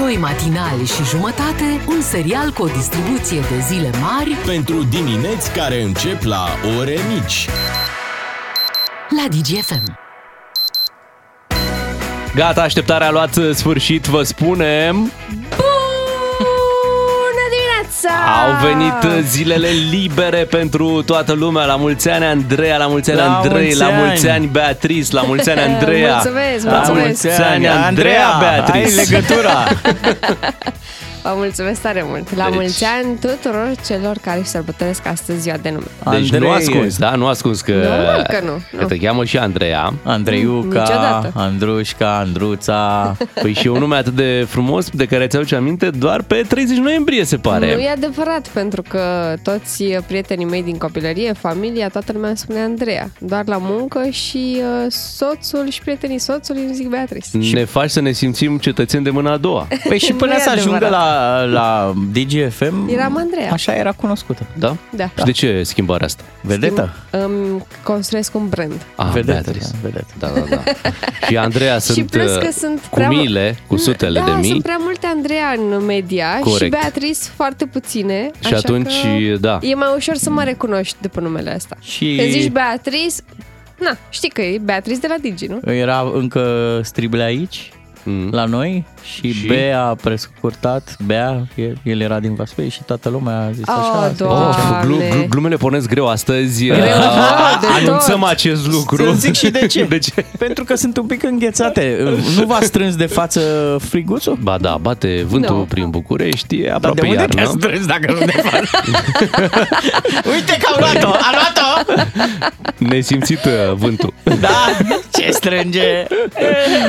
Doi matinali și jumătate, un serial cu o distribuție de zile mari Pentru dimineți care încep la ore mici. la DGFM. Gata, așteptarea a luat sfârșit, vă spunem. Bună dimineața! Au venit zilele libere pentru toată lumea. La mulți ani, Andreea, la mulți ani, La Andrei, mulți la ani. mulți ani, Beatriz, la mulți ani, Andreea. Mulțumesc, La mulțumesc. mulți ani, Andreea, Beatriz. ai legătura. Vă mulțumesc tare mult! La Deci- mulți ani tuturor celor care își sărbătoresc astăzi ziua de nume. Deci Andrei, nu ascuns, da? Nu ascuns că... Normal că nu, nu. Că te cheamă și Andreea. Andreiuca, Niciodată. Andrușca, Andruța. Păi și un nume atât de frumos de care ți aduce aminte doar pe 30 noiembrie, se pare. Nu e adevărat, pentru că toți prietenii mei din copilărie, familia, toată lumea îmi spune Andreea. Doar la muncă și uh, soțul și prietenii soțului îmi zic Beatrice. Ne faci să ne simțim cetățeni de mâna a doua. Păi și până Nu e să ajungă la, la DGFM, Eram Andreea. așa era cunoscută. Da? Da. Și de ce schimbarea asta? Vedetă? Îmi construiesc un brand. Ah, Vedetă, Beatrice. da, vedetă. Da, da, da. și Andreea sunt și plus că uh, sunt cu prea mu- miile, cu sutele da, de mii. sunt prea multe Andreea în media Corect. și Beatrice foarte puține. Și așa atunci, că da. E mai ușor să mă recunoști după numele ăsta. Și- Când zici Beatrice, na, știi că e Beatrice de la Digi, nu? Era încă strible aici, Mm. la noi, și, Și? Bea a prescurtat, Bea, el, el era din Vaslui și toată lumea a zis Oh, așa. se Doamne. zice. Of, glu, glu, glumele pornesc greu astăzi. Greu, Uh, da, de Anunțăm tot. acest lucru. Să zic și de ce. de ce? Pentru că sunt un pic înghețate. Nu v-a strâns de față friguțul? Ba da, bate vântul Nu. prin București, e Dar aproape de unde iarnă. te-a strâns dacă nu de față? Uite că am luat-o! A luat-o! Nesimțit uh, vântul. Da, ce strânge!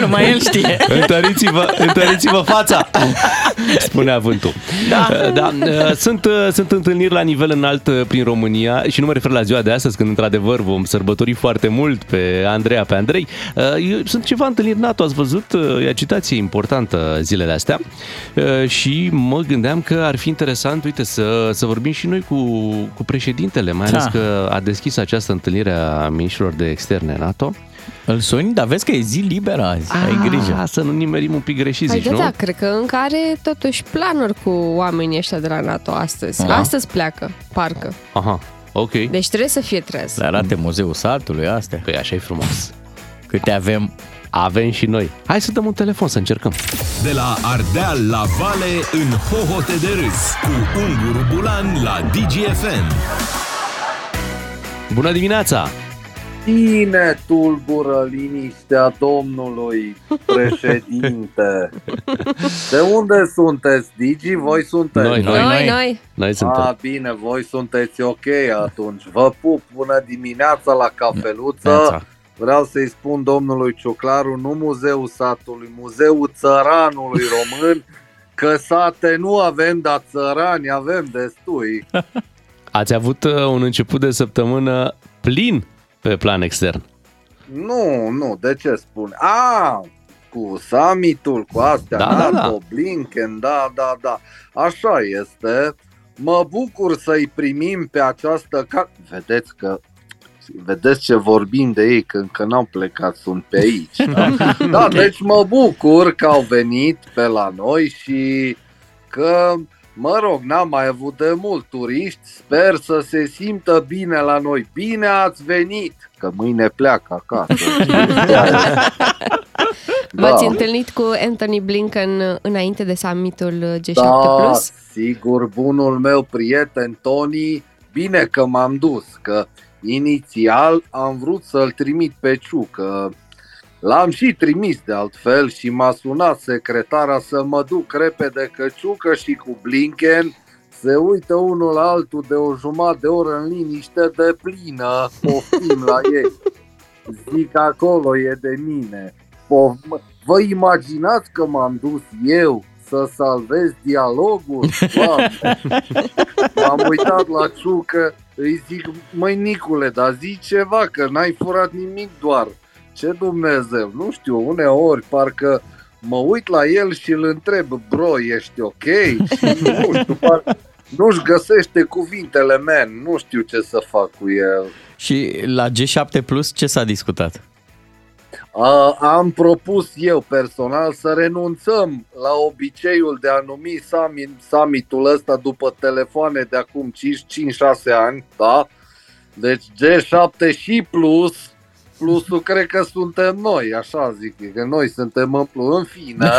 Numai el știe. Întăriți-vă, întăriți-vă fața, spunea vântul. Da. da. uh, Sunt, uh, sunt întâlniri la nivel înalt uh, prin România și nu mă refer la ziua de astăzi, când într-adevăr vom sărbători foarte mult pe Andreea, pe Andrei. Uh, eu- Sunt ceva întâlniri NATO, ați văzut? Uh, E agitație importantă zilele astea Uh, și mă gândeam că ar fi interesant, uite, să, să vorbim și noi cu, cu președintele, mai ales Da. că a deschis această întâlnire a ministrilor de externe NATO. Îl suni, dar vezi că e zi liberă azi. Ai grijă. Ah, să nu nimerim un pic greșit, Hai, zici, da, nu? da, cred că încă are totuși planuri cu oamenii ăștia de la NATO astăzi. Da. Astăzi pleacă, parcă. Aha, ok. Deci trebuie să fie trez. Le arate muzeul satului astea. Păi așa e frumos. Câte avem. Avem și noi. Hai să dăm un telefon să încercăm. De la Ardeal la Vale în hohote de râs cu Unguru Bulan la DGFM. Bună dimineața! Cine tulbură liniștea domnului președinte? De unde sunteți, Digi? Voi sunteți? Noi, noi. Noi, noi. Noi suntem. A, bine, voi sunteți ok atunci. Vă pup, bună dimineața la cafeluță. Neața. Vreau să-i spun domnului Ciuclaru, nu muzeul satului, muzeul țăranului român, că sate nu avem, dar țărani avem destui. Ați avut uh, un început de săptămână plin pe plan extern. Nu, nu, de ce spune? A, cu summitul, cu astea, Da, da, NATO, da. Blinken, da, da, da. Așa este. Mă bucur să-i primim pe această... Ca... Vedeți că Vedeți ce vorbim de ei, că încă n-au plecat, sunt pe aici. Da? da, deci mă bucur că au venit pe la noi și că, mă rog, n-am mai avut de mult turiști, sper să se simtă bine la noi. Bine ați venit, că mâine pleacă acasă. V-ați întâlnit cu Anthony Blinken înainte de summitul G7+. Da, sigur, bunul meu prieten Tony, bine că m-am dus, că inițial am vrut să-l trimit pe Ciucă. L-am și trimis de altfel și m-a sunat secretara să mă duc repede că Ciucă și cu Blinken se uită unul la altul de o jumătate de oră în liniște de plină, poftim la ei. Zic acolo e de mine. Pof- Vă imaginați că m-am dus eu să salvez dialogul? Doamne! M-am uitat la Ciucă, îi zic, măi Nicule, dar zi ceva, că n-ai furat nimic doar. Ce Dumnezeu, nu știu, uneori parcă mă uit la el și îl întreb, bro, ești ok? Și nu știu, par, nu-și găsește cuvintele, man, nu știu ce să fac cu el. Și la G7 Plus ce s-a discutat? Uh, am propus eu personal să renunțăm la obiceiul de a numi summit, summitul ăsta după telefoane de acum 5-6 ani, da? Deci G7 și plus, plusul cred că suntem noi, așa zic, că noi suntem în plus. În fine,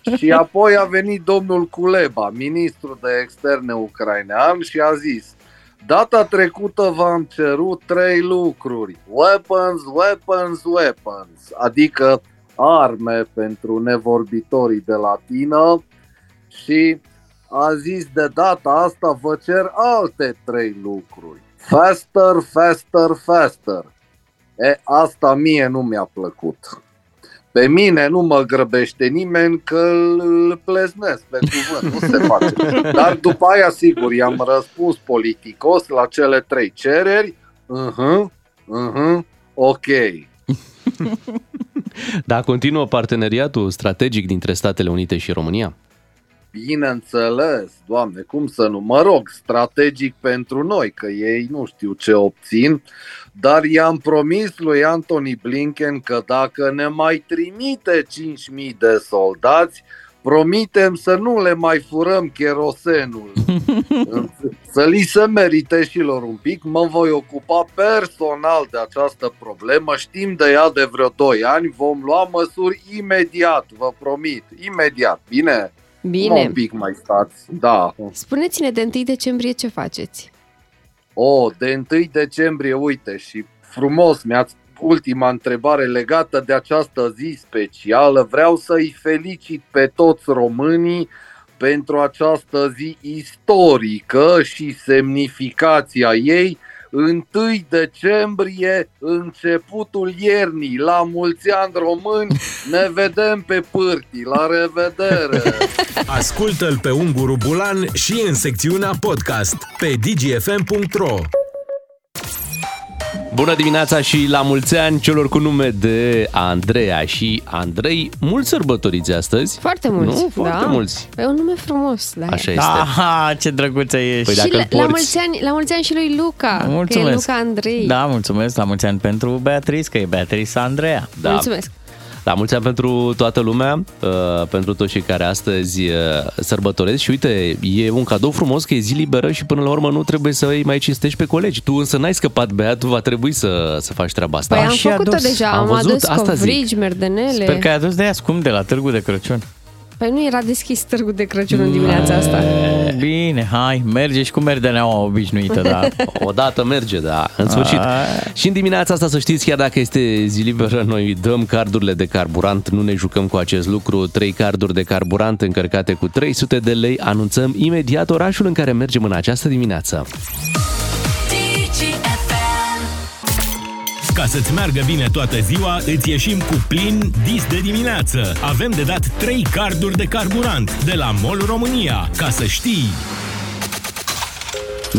și apoi a venit domnul Kuleba, ministrul de externe ucrainean și a zis Data trecută v-am cerut trei lucruri. Weapons, weapons, weapons. Adică arme pentru nevorbitorii de latină și a zis de data asta vă cer alte trei lucruri. Faster, faster, faster. E, asta mie nu mi-a plăcut. Pe mine nu mă grăbește nimeni că îl pleznesc pe cuvânt, nu se face. Dar după aia, sigur, i-am răspuns politicos la cele trei cereri. Uh-huh, uh-huh, ok. Da, continuă parteneriatul strategic dintre Statele Unite și România? Bineînțeles, doamne, cum să nu, mă rog, strategic pentru noi, că ei nu știu ce obțin, dar i-am promis lui Anthony Blinken că dacă ne mai trimite 5.000 de soldați, promitem să nu le mai furăm cherosenul. să li se merite și lor un pic. Mă voi ocupa personal de această problemă. Știm de ea de vreo 2 ani. Vom lua măsuri imediat, vă promit. Imediat. Bine? Bine. Un pic mai stați. Da. Spuneți-ne de 1 decembrie ce faceți. O, de 1 decembrie, uite, și frumos mi-ați ultima întrebare legată de această zi specială. Vreau să-i felicit pe toți românii pentru această zi istorică și semnificația ei. 1 decembrie, începutul iernii, la mulți ani români, ne vedem pe pârtii, la revedere! Ascultă-l pe Unguru Bulan și în secțiunea podcast pe dgfm.ro Bună dimineața și la mulți ani celor cu nume de Andreea și Andrei. Mulți sărbătoriți astăzi. Foarte mulți, Nu? Foarte da. mulți. E un nume frumos, da. Așa este. Aha, ce drăguță ești. Păi și dacă la, îl la, porți- mulți ani, la mulți ani și lui Luca, că e Mulțumesc. Luca Andrei. Da, mulțumesc. La mulți ani pentru Beatrice, că e Beatrice Andreea. Da. Mulțumesc. La mulți ani pentru toată lumea, uh, pentru toți cei care astăzi uh, sărbătoresc și uite, e un cadou frumos că e zi liberă și până la urmă nu trebuie să îi mai cinstești pe colegi. Tu însă n-ai scăpat, Bea, tu va trebui să, să faci treaba asta. Păi Da, am și făcut-o adus. deja, Am am, văzut, adus asta zic. covrigi, merdenele. Sper că ai adus de aia scump de la Târgu de Crăciun. Păi nu era deschis târgul de Crăciun în dimineața asta. Bine, hai, merge și cu merdeneaua obișnuită, da. O dată merge, da, în sfârșit. A. Și în dimineața asta, să știți, chiar dacă este zi liberă, noi dăm cardurile de carburant, nu ne jucăm cu acest lucru. Trei carduri de carburant încărcate cu 300 de lei. Anunțăm imediat orașul în care mergem în această dimineață. Ca să-ți meargă bine toată ziua, îți ieșim cu plin dis de dimineață. Avem de dat 3 carduri de carburant de la MOL România. Ca să știi...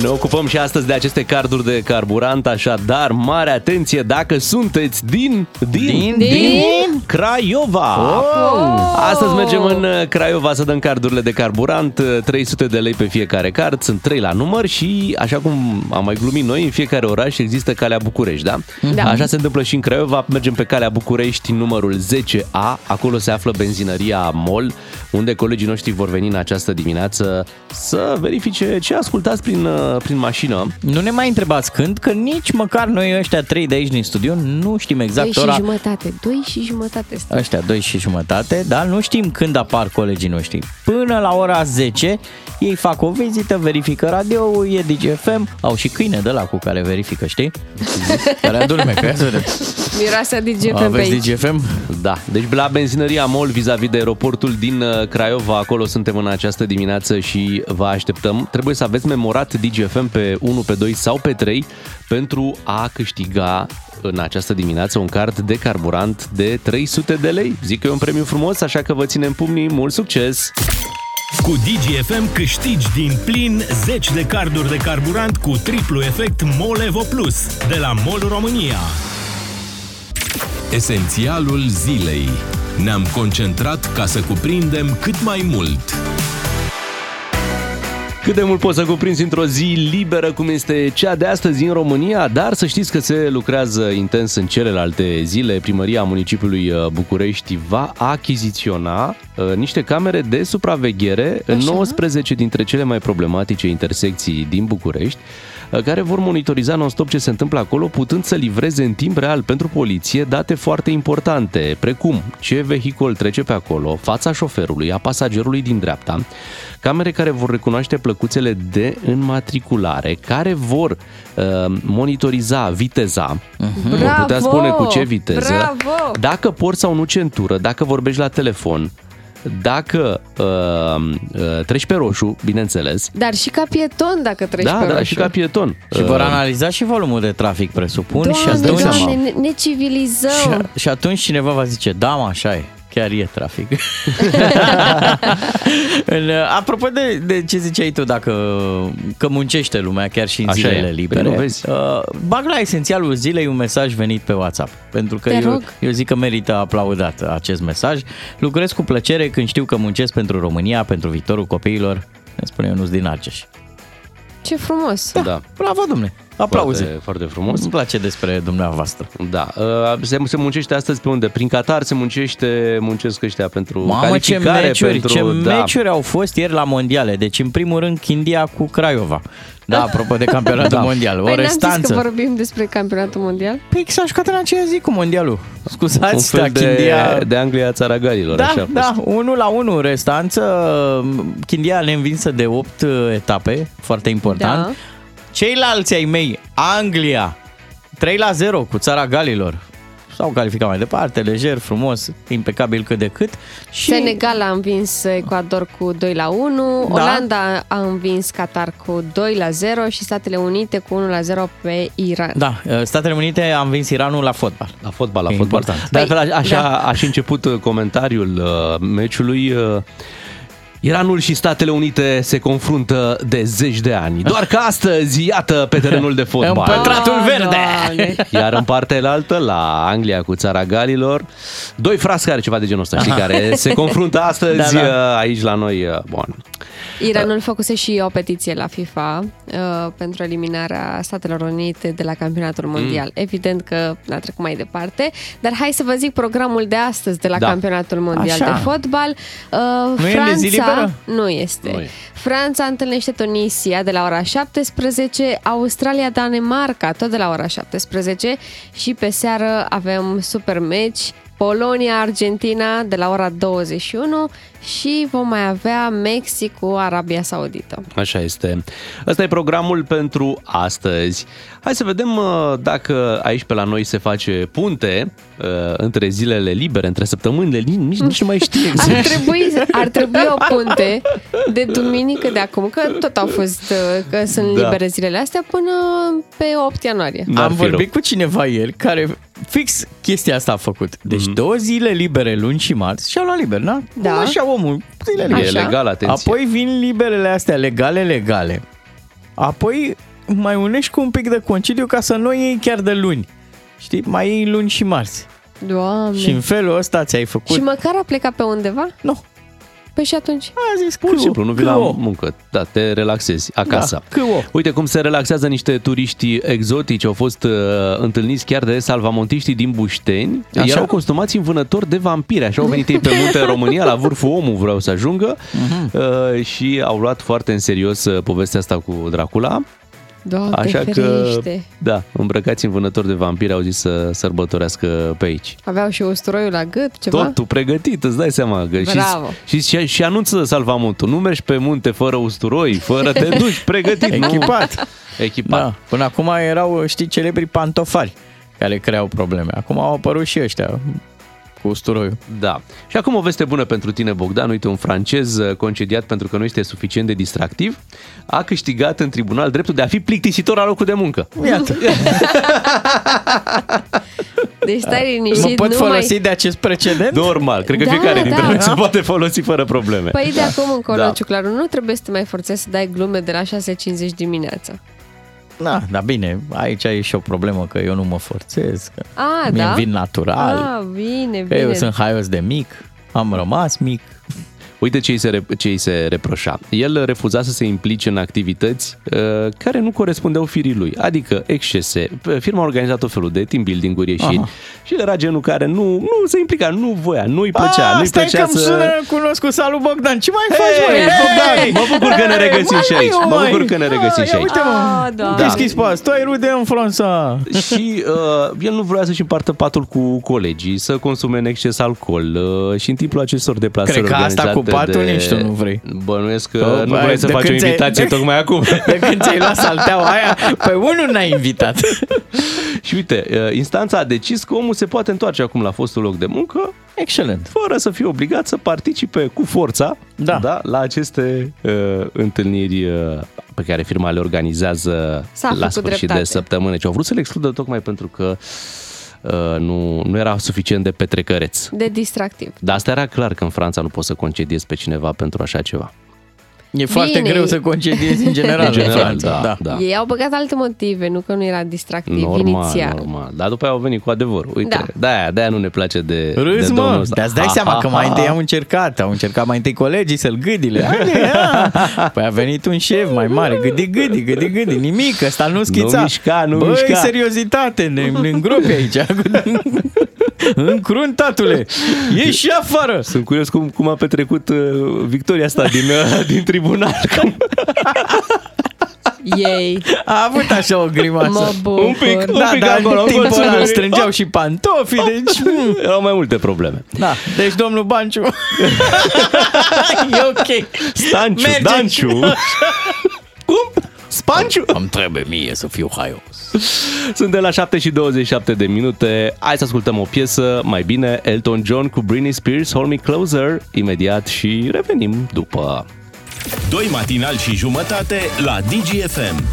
Ne ocupăm și astăzi de aceste carduri de carburant, așadar, mare atenție dacă sunteți din... Din? Din? Din? Craiova! Oh! Astăzi mergem în uh, Craiova să dăm cardurile de carburant, uh, 300 de lei pe fiecare card, sunt 3 la număr și, așa cum am mai glumit noi, în fiecare oraș există calea București, da? Da. Așa se întâmplă și în Craiova, mergem pe calea București, numărul 10A, acolo se află benzinăria MOL, unde colegii noștri vor veni în această dimineață să verifice ce ascultați prin, uh, prin mașină. Nu ne mai întrebați când, că nici măcar noi ăștia trei de aici din studio nu știm exact Doi și ora. jumătate, doi și jumătate stă. Ăștia doi și jumătate, dar nu știm când apar colegii noștri. Până la ora 10, ei fac o vizită, verifică radio e DGFM, au și câine de la cu care verifică, știi? care adorme, că ia să vedem. Miroase DGFM pe Aveți aici. DGFM? Da, deci la benzinăria MOL vis-a-vis de aeroportul din uh, Craiova, acolo suntem în această dimineață și vă așteptăm. Trebuie să aveți memorat DGFM pe 1, pe 2 sau pe 3 pentru a câștiga în această dimineață un card de carburant de 300 de lei. Zic că e un premiu frumos, așa că vă ținem pumnii, mult succes! Cu DGFM câștigi din plin 10 de carduri de carburant cu triplu efect MOL Evo Plus de la MOL România. Esențialul zilei. Ne-am concentrat ca să cuprindem cât mai mult. Cât de mult poți să cuprinzi într-o zi liberă cum este cea de astăzi în România, dar să știți că se lucrează intens în celelalte zile. Primăria municipiului uh, București va achiziționa uh, niște camere de supraveghere în 19 dintre cele mai problematice intersecții din București. uh, care vor monitoriza non-stop ce se întâmplă acolo, putând să livreze în timp real pentru poliție date foarte importante, precum ce vehicul trece pe acolo, fața șoferului, a pasagerului din dreapta, camere care vor recunoaște plăcuțele de înmatriculare, care vor uh, monitoriza viteza, vor putea Bravo! spune cu ce viteză, Bravo! dacă porți sau nu centură, dacă vorbești la telefon, dacă uh, uh, treci pe roșu, bineînțeles, Dar și ca pieton dacă treci da, pe da, roșu. și ca pieton. Și vor Uh, analiza și volumul de trafic, presupun, și Doamne, atunci... doamne, ne, ne civilizăm. Și, și atunci cineva va zice, da, mă, așa e, chiar e trafic. în, apropo de, de ce ziceai tu, dacă că muncește lumea chiar și în Așa zilele e. libere, Păi nu vezi? Uh, bag la esențialul zilei un mesaj venit pe WhatsApp, pentru că Te eu, rog. eu zic că merită aplaudat acest mesaj. Lucrez cu plăcere când știu că muncesc pentru România, pentru viitorul copiilor, ne spune Ionuț din Argeș. Ce frumos. Da, Bravo, domnule! Aplauze! foarte, foarte frumos. Îmi place despre dumneavoastră. Da, uh, se, se muncește astăzi pe unde? Prin Qatar se muncește, muncesc ăștia pentru Mamă, ce calificare, meciuri, pentru... ce da. meciuri au fost ieri la mondiale. Deci, în primul rând, Chindia cu Craiova. Da, apropo de campionatul Da. mondial. O Păi n-am zis restanță. că vorbim despre campionatul mondial? Păi s-a jucat în aceea zi cu mondialul. Un Scuzați, fel da, de, Chindia... de Anglia țara galilor, așa Da, a fost. da, 1 la 1 restanță. Chindia neînvinsă de 8 etape, foarte important. Da. Ceilalți ai mei, Anglia, 3 la 0 cu țara Galilor. S-au calificat mai departe, lejer, frumos, impecabil cât de cât. Și Senegal a învins Ecuador cu 2 la 1, Da. Olanda a învins Qatar cu 2 la 0 și Statele Unite cu 1 la 0 pe Iran. Da, Statele Unite a învins Iranul la fotbal. La fotbal, la E fotbal. important. De altfel, Păi, așa da. a și început uh, comentariul uh, meciului. Uh, Iranul și Statele Unite se confruntă de zeci de ani. Doar că astăzi, iată, pe terenul de fotbal. Împătratul Ah, verde! Doamne. Iar în partea elaltă, la Anglia cu țara Galilor, doi frați care ceva de genul ăsta, știi, care se confruntă astăzi Da, da. uh, aici la noi. uh, Bun. Iranul făcuse și o petiție la FIFA uh, pentru eliminarea Statelor Unite de la campionatul mondial. Mm. Evident că a trecut mai departe, dar hai să vă zic programul de astăzi de la Da. campionatul mondial Așa. de fotbal. Uh, Nu e Franța de zi liberă? nu este. Nu e. Franța întâlnește Tunisia de la ora 17, Australia Danemarca tot de la ora 17 și pe seară avem super meci Polonia, Argentina de la ora 21 și vom mai avea Mexic cu Arabia Saudită. Așa este. Ăsta e programul pentru astăzi. Hai să vedem uh, dacă aici pe la noi se face punte uh, între zilele libere, între săptămânile, li- nici, nici nu mai știu Ar exact. trebui, ar trebui o punte de duminică de acum, că tot au fost, uh, că sunt Da. libere zilele astea, până pe 8 ianuarie. N-ar Am fi vorbit rău. cu cineva ieri care fix chestia asta a făcut. Deci Mhm. două zile libere, luni și marți, și-au luat liber, da? Da. Cum Așa omul, zile E libere. Așa. legal, atenție. Apoi vin liberele astea legale, legale. Apoi mai unești cu un pic de concediu ca să nu iei chiar de luni. Știi? Mai iei luni și marți. Doamne. Și în felul ăsta ți-ai făcut... Și măcar a plecat pe undeva? Nu. Păi și atunci? A zis Pur și simplu, nu vii la câo. muncă. Da, te relaxezi acasă. Da, câo. Uite cum se relaxează niște turiști exotici. Au fost uh, întâlniți chiar de salvamontiștii din Bușteni. Așa? Erau consumați în vânători de vampiri. Așa au venit ei pe munte în România, la vârful omul vreau să ajungă. Mhm. Uh, și au luat foarte în serios uh, povestea asta cu Dracula. Doamne Așa că, ferește. da, îmbrăcați în vânători de vampiri au zis să sărbătorească pe aici. Aveau și usturoiul la gât, ceva? Totul pregătit, îți dai seama. Că Bravo. Și, și, și anunță salvamontul. Nu mergi pe munte fără usturoi, fără te duci pregătit. nu? Echipat. Echipat. Da. Până acum erau, știi, celebri pantofari care creau probleme. Acum au apărut și ăștia cu usturoiul. Da. Și acum o veste bună pentru tine, Bogdan. Uite, un francez uh, concediat pentru că nu este suficient de distractiv a câștigat în tribunal dreptul de a fi plictisitor la locul de muncă. Iată, Deci stai mă liniștit, pot nu folosi mai... de acest precedent? Normal, cred că Da, fiecare dintre da. noi se poate folosi fără probleme. Păi de acum încolo, Da. da. Ciuclaru, nu trebuie să te mai forțezi să dai glume de la 6.50 dimineața. Da, dar bine, aici e și o problemă că eu nu mă forțez, că A, mi-e da? vin natural, Ah, bine, că bine. eu sunt haios de mic, am rămas mic. Uite ce îi se, re- ce îi se reproșa. El refuza să se implice în activități uh, care nu corespundeau firii lui, adică excese. Firma a organizat tot felul de team building-uri ieșiri Aha. și el era genul care nu, nu se implica, nu voia, nu-i plăcea, Ah, nu-i stai plăcea că îmi să... sună cunoscut. Salut Bogdan, ce mai faci, Hei, măi? Bogdan, Hei! mă bucur că ne Hai, regăsim mai și aici. eu, Mă mai. bucur că ne regăsim Ah, și ia aici. Uite, mă, Ah, da. deschis pas, tu ai rude în Franța. și uh, el nu vrea să-și împartă patul cu colegii, să consume în exces alcool uh, și în timpul acestor deplasări Cred că asta organizate cu patul de... nici tu nu vrei. Bănuiesc că Oh, nu bă, vrei să de faci o când ți-ai- invitație de- tocmai acum. De când ți-ai luat salteaua aia, pe unul n-ai invitat. și uite, uh, instanța a decis că omul se poate întoarce acum la fostul loc de muncă Excelent. fără să fie obligat să participe cu forța Da. Da, la aceste uh, întâlniri uh, pe care firma le organizează S-a la făcut sfârșit dreptate. de săptămână. Și au vrut să le excludă tocmai pentru că uh, nu, nu era suficient de petrecăreț. De distractiv. Dar asta era clar că în Franța nu poți să concediezi pe cineva pentru așa ceva. E foarte Bine. greu să concediezi în general. În general, Franța, da, da. Ei au băgat alte motive, nu că nu era distractiv Normal, inițial. normal. Dar după aia au venit cu adevărul. Uite, Da. de-aia, de-aia nu ne place de, Râs, de domnul mă, ăsta. dar îți dai Ha, seama ha, că ha, mai întâi ha. au încercat, au încercat mai întâi colegii să-l gâdile. Haide, ia. Păi a venit un șef mai mare, gâdi, gâdi, gâdi, gâdi, nimic, ăsta nu schița. mișca, nu Băi, mișca. seriozitate, ne, ne îngropi aici. Încruntatule, ieși și afară. Sunt curios cum, cum a petrecut uh, victoria asta din, uh, din tribunal. Cum- Ei, A avut așa o grimasă. mă bucur. Un pic, un Da, pic dar acolo, în timpul ăla mulțumim. îl strângeau și pantofii, deci... mm. Erau mai multe probleme. Da, deci domnul Banciu E ok Stanciu, Merge. Danciu. Cum? Spanciu? Îmi trebuie mie să fiu haios Suntem la 7 și 27 de minute. Hai să ascultăm o piesă. Mai bine, Elton John cu Britney Spears, Hold Me Closer. Imediat și revenim după. Doi matinali și jumătate la DGFM.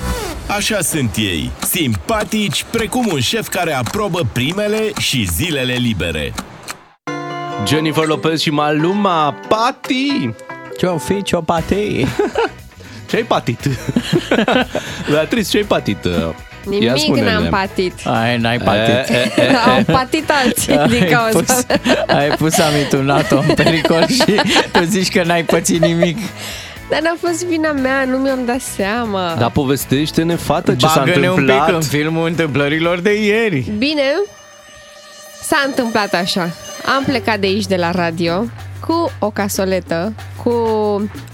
Așa sunt ei, simpatici precum un șef care aprobă primele și zilele libere. Jennifer Lopez și Maluma Pati. Ce-o fi, ce-o pate Ce-ai patit? Beatrice, ce-ai patit? Ia Nimic spune-ne. n-am patit. Ai, n-ai E, patit e, e, Au patit alții din ai cauza pus, mea. ai pus amitul NATO în pericol și tu zici că n-ai pățit nimic. Dar n-a fost vina mea, nu mi-am dat seama. Dar povestește-ne, fată, ce s-a Bagă-ne un pic întâmplat. în filmul întâmplărilor de ieri. Bine, s-a întâmplat așa. Am plecat de aici de la radio cu o casoletă, cu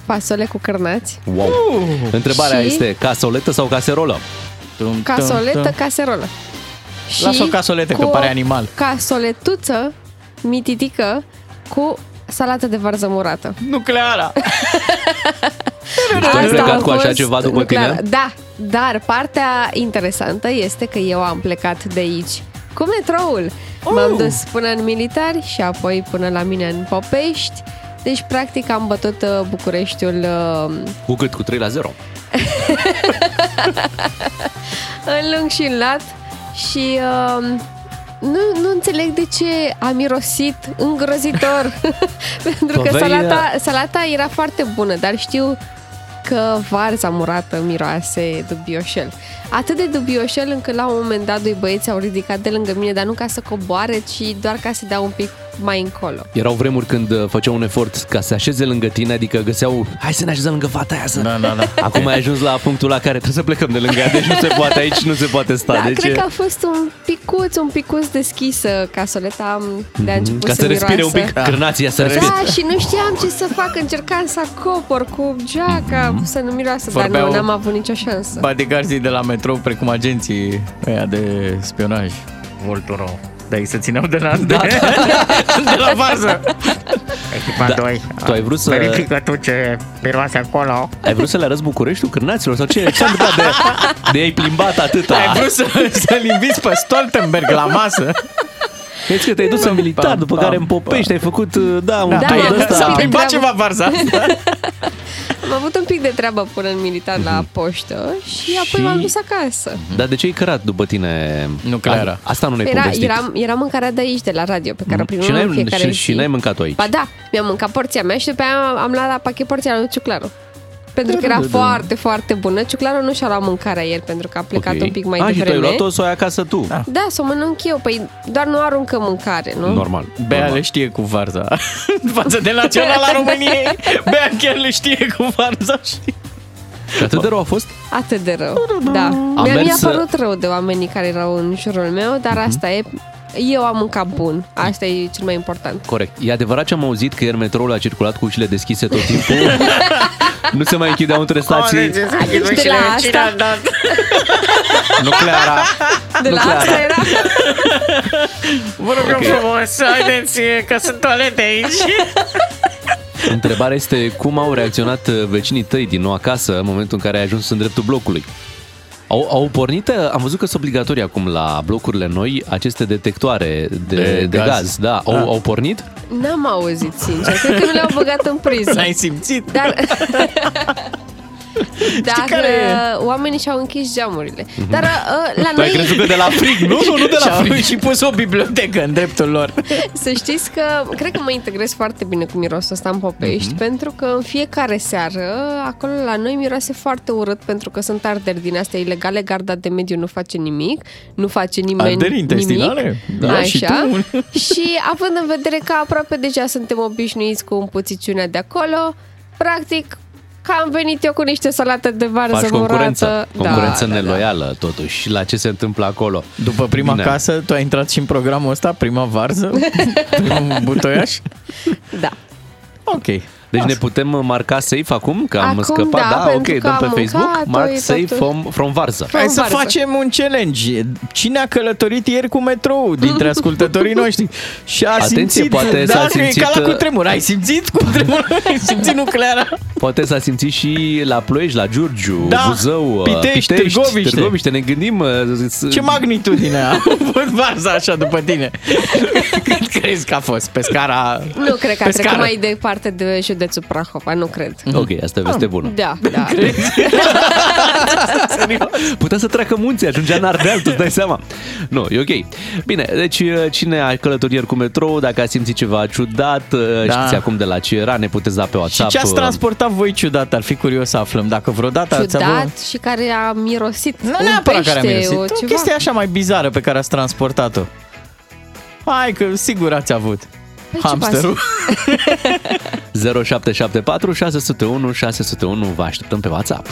fasole cu cârnați, Wow. Întrebarea Și- este casoletă sau caserolă? Tum, casoletă, tum, tum. caserolă. Lasă o casoletă, cu că pare o animal. casoletuță mititică cu salată de varză murată. Nucleara. Deci tu ai Asta plecat a cu așa fost ceva după nucleară. tine? Da, dar partea interesantă este că eu am plecat de aici cu metroul. M-am dus până în militari și apoi până la mine în Popești. Deci, practic, am bătut uh, Bucureștiul uh, Cu cât? Cu 3 la 0. în lung și în lat și uh, nu, nu înțeleg de ce a mirosit îngrozitor. Pentru că Aveai, salata, salata era foarte bună, dar știu că varza murată miroase dubioșel. Atât de dubioșel încât la un moment dat doi băieți au ridicat de lângă mine, dar nu ca să coboare, ci doar ca să dea un pic mai încolo. Erau vremuri când uh, făceau un efort ca să se așeze lângă tine, adică găseau, hai să ne așezăm lângă fata aia să... Da, da, da. Acum ai ajuns la punctul la care trebuie să plecăm de lângă ea, deci nu se poate aici, nu se poate sta. Da, deci, cred că a fost un picuț, un picuț deschisă casoleta de a început Mhm. ca să, să respire un miroase. pic cârnația, să respire. Da, și nu știam ce să fac, încercam să acopăr cu geaca, să nu miroasă, dar Vorbeau- nu, n-am avut nicio șansă. Bodyguards de la metrou, precum agenții ăia de spionaj. Volturo. Da, ei se țineau de la, da. de, de la varză. Echipa Da. 2. Tu ai vrut să- Verifică tu ce miroase acolo. Ai vrut să le arăți Bucureștiul cârnaților sau ce? Ce s-a întâmplat de, de ai plimbat atâta? Ai vrut să, să-l inviți pe Stoltenberg la masă? Crezi că te-ai dus în militar, după Pam, care în pam, Popești ai făcut, uh, da, un Da, tur am de văzut S-a ăsta. bine. plimbat treabă. ceva varza asta. Am avut un pic de treabă până în militar la poștă și apoi Și- m-am dus acasă. Dar de ce ai cărat după tine? Nucleara. A- Asta nu ne-ai Era, povestit. eram, eram mâncarea de aici, de la radio, pe care o primim și, n-ai, în fiecare și, zi. și n-ai mâncat-o aici. Ba da, mi-am mâncat porția mea și după aia am luat la pachet porția lui Ciuclaru. Pentru că era foarte, foarte bună. Ciuclarul nu și-a luat mâncarea ieri pentru că a plecat Ok. un pic mai A, și tu ai devreme. luat-o să o ai acasă tu. Da. Da, să o mănânc eu. Păi doar nu aruncă mâncare, nu? Normal. Bea normal. le știe cu varza. Față de Naționala României, Bea chiar le știe cu varza. Și... Și atât de rău a fost? Atât de rău. Da. Am Mi-a, mi-a mers să- părut rău de oamenii care erau în jurul meu, dar Mhm. asta e... Eu am mâncat bun. Asta e cel mai important. Corect. E adevărat ce am auzit că ieri metroul a circulat cu ușile deschise tot timpul? nu se mai închideau între stații. Deci de la asta, Nucleara. de la Nucleara. asta era... Vă rugăm Ok. frumos, haideți că sunt toalete aici. Întrebarea este cum au reacționat uh, vecinii tăi din noua casă în momentul în care ai ajuns în dreptul blocului. Au, au pornit, uh, am văzut că sunt obligatorii acum la blocurile noi aceste detectoare de, de, De de gaz. gaz. Da, au, Ah. au pornit? N-am auzit, sincer. Cred că nu le-au băgat în priză. N-ai simțit? Dar... Dar care e? uh, oamenii și-au închis geamurile. Dar uh, la Tu ai noi, crezut că de la frig? Nu, nu, nu de la Și-au frig. și pus o bibliotecă în dreptul lor. să știți că cred că mă integrez foarte bine cu mirosul ăsta în Popești, Mhm. pentru că în fiecare seară, acolo la noi miroase foarte urât, pentru că sunt arderi din astea ilegale, garda de mediu nu face nimic, nu face nimeni Arderi intestinale? nimic. Da, și Așa. tu. și având în vedere că aproape deja suntem obișnuiți cu împuțiciunea de acolo, practic că am venit eu cu niște salate de varză Faci concurență. murată. Concurență da, da, da. neloială, totuși, la ce se întâmplă acolo. După prima Bine. casă, tu ai intrat și în programul ăsta, prima varză, primul butoiaș. Da. Ok. Deci ne putem marca safe acum? Că am Acum scăpat? da, Da, ok, pentru că dăm pe am Facebook. mâncat, Mark e safe totul. from, from Varză. Hai să varză. facem un challenge. Cine a călătorit ieri cu metrou dintre ascultătorii noștri? Și a Atenție, simțit, poate da, s-a că simțit, e ca la uh, cutremur. Ai simțit cutremur? Ai simțit nucleara? Poate s-a simțit și la Ploiești, la Giurgiu, Da, Buzău, Pitești, Târgoviște. Târgoviște. Ne gândim... uh, s- Ce magnitudine a avut varza așa după tine? Cât crezi că a fost? Pe scara... Nu cred că a pe trecut scară? mai departe de județul Prahova, nu cred. Ok, asta e veste bună. Da, da. Putea să treacă munții, ajungea în Ardeal, tu îți dai seama. Nu, e ok. Bine, deci uh, cine a călătorit ieri cu metrou, dacă a simțit ceva ciudat, uh, Da. știți acum de la ce era, ne puteți da pe Și WhatsApp. ce ați uh, transportat voi ciudat? Ar fi curios să aflăm. Dacă vreodată ați avut... Ciudat și care a mirosit Nu un neapărat pește, care a mirosit. o O ceva. chestie așa mai bizară pe care ați transportat-o. Hai că sigur ați avut. Păi ce Hamsterul. 0774 601 601 vă așteptăm pe WhatsApp.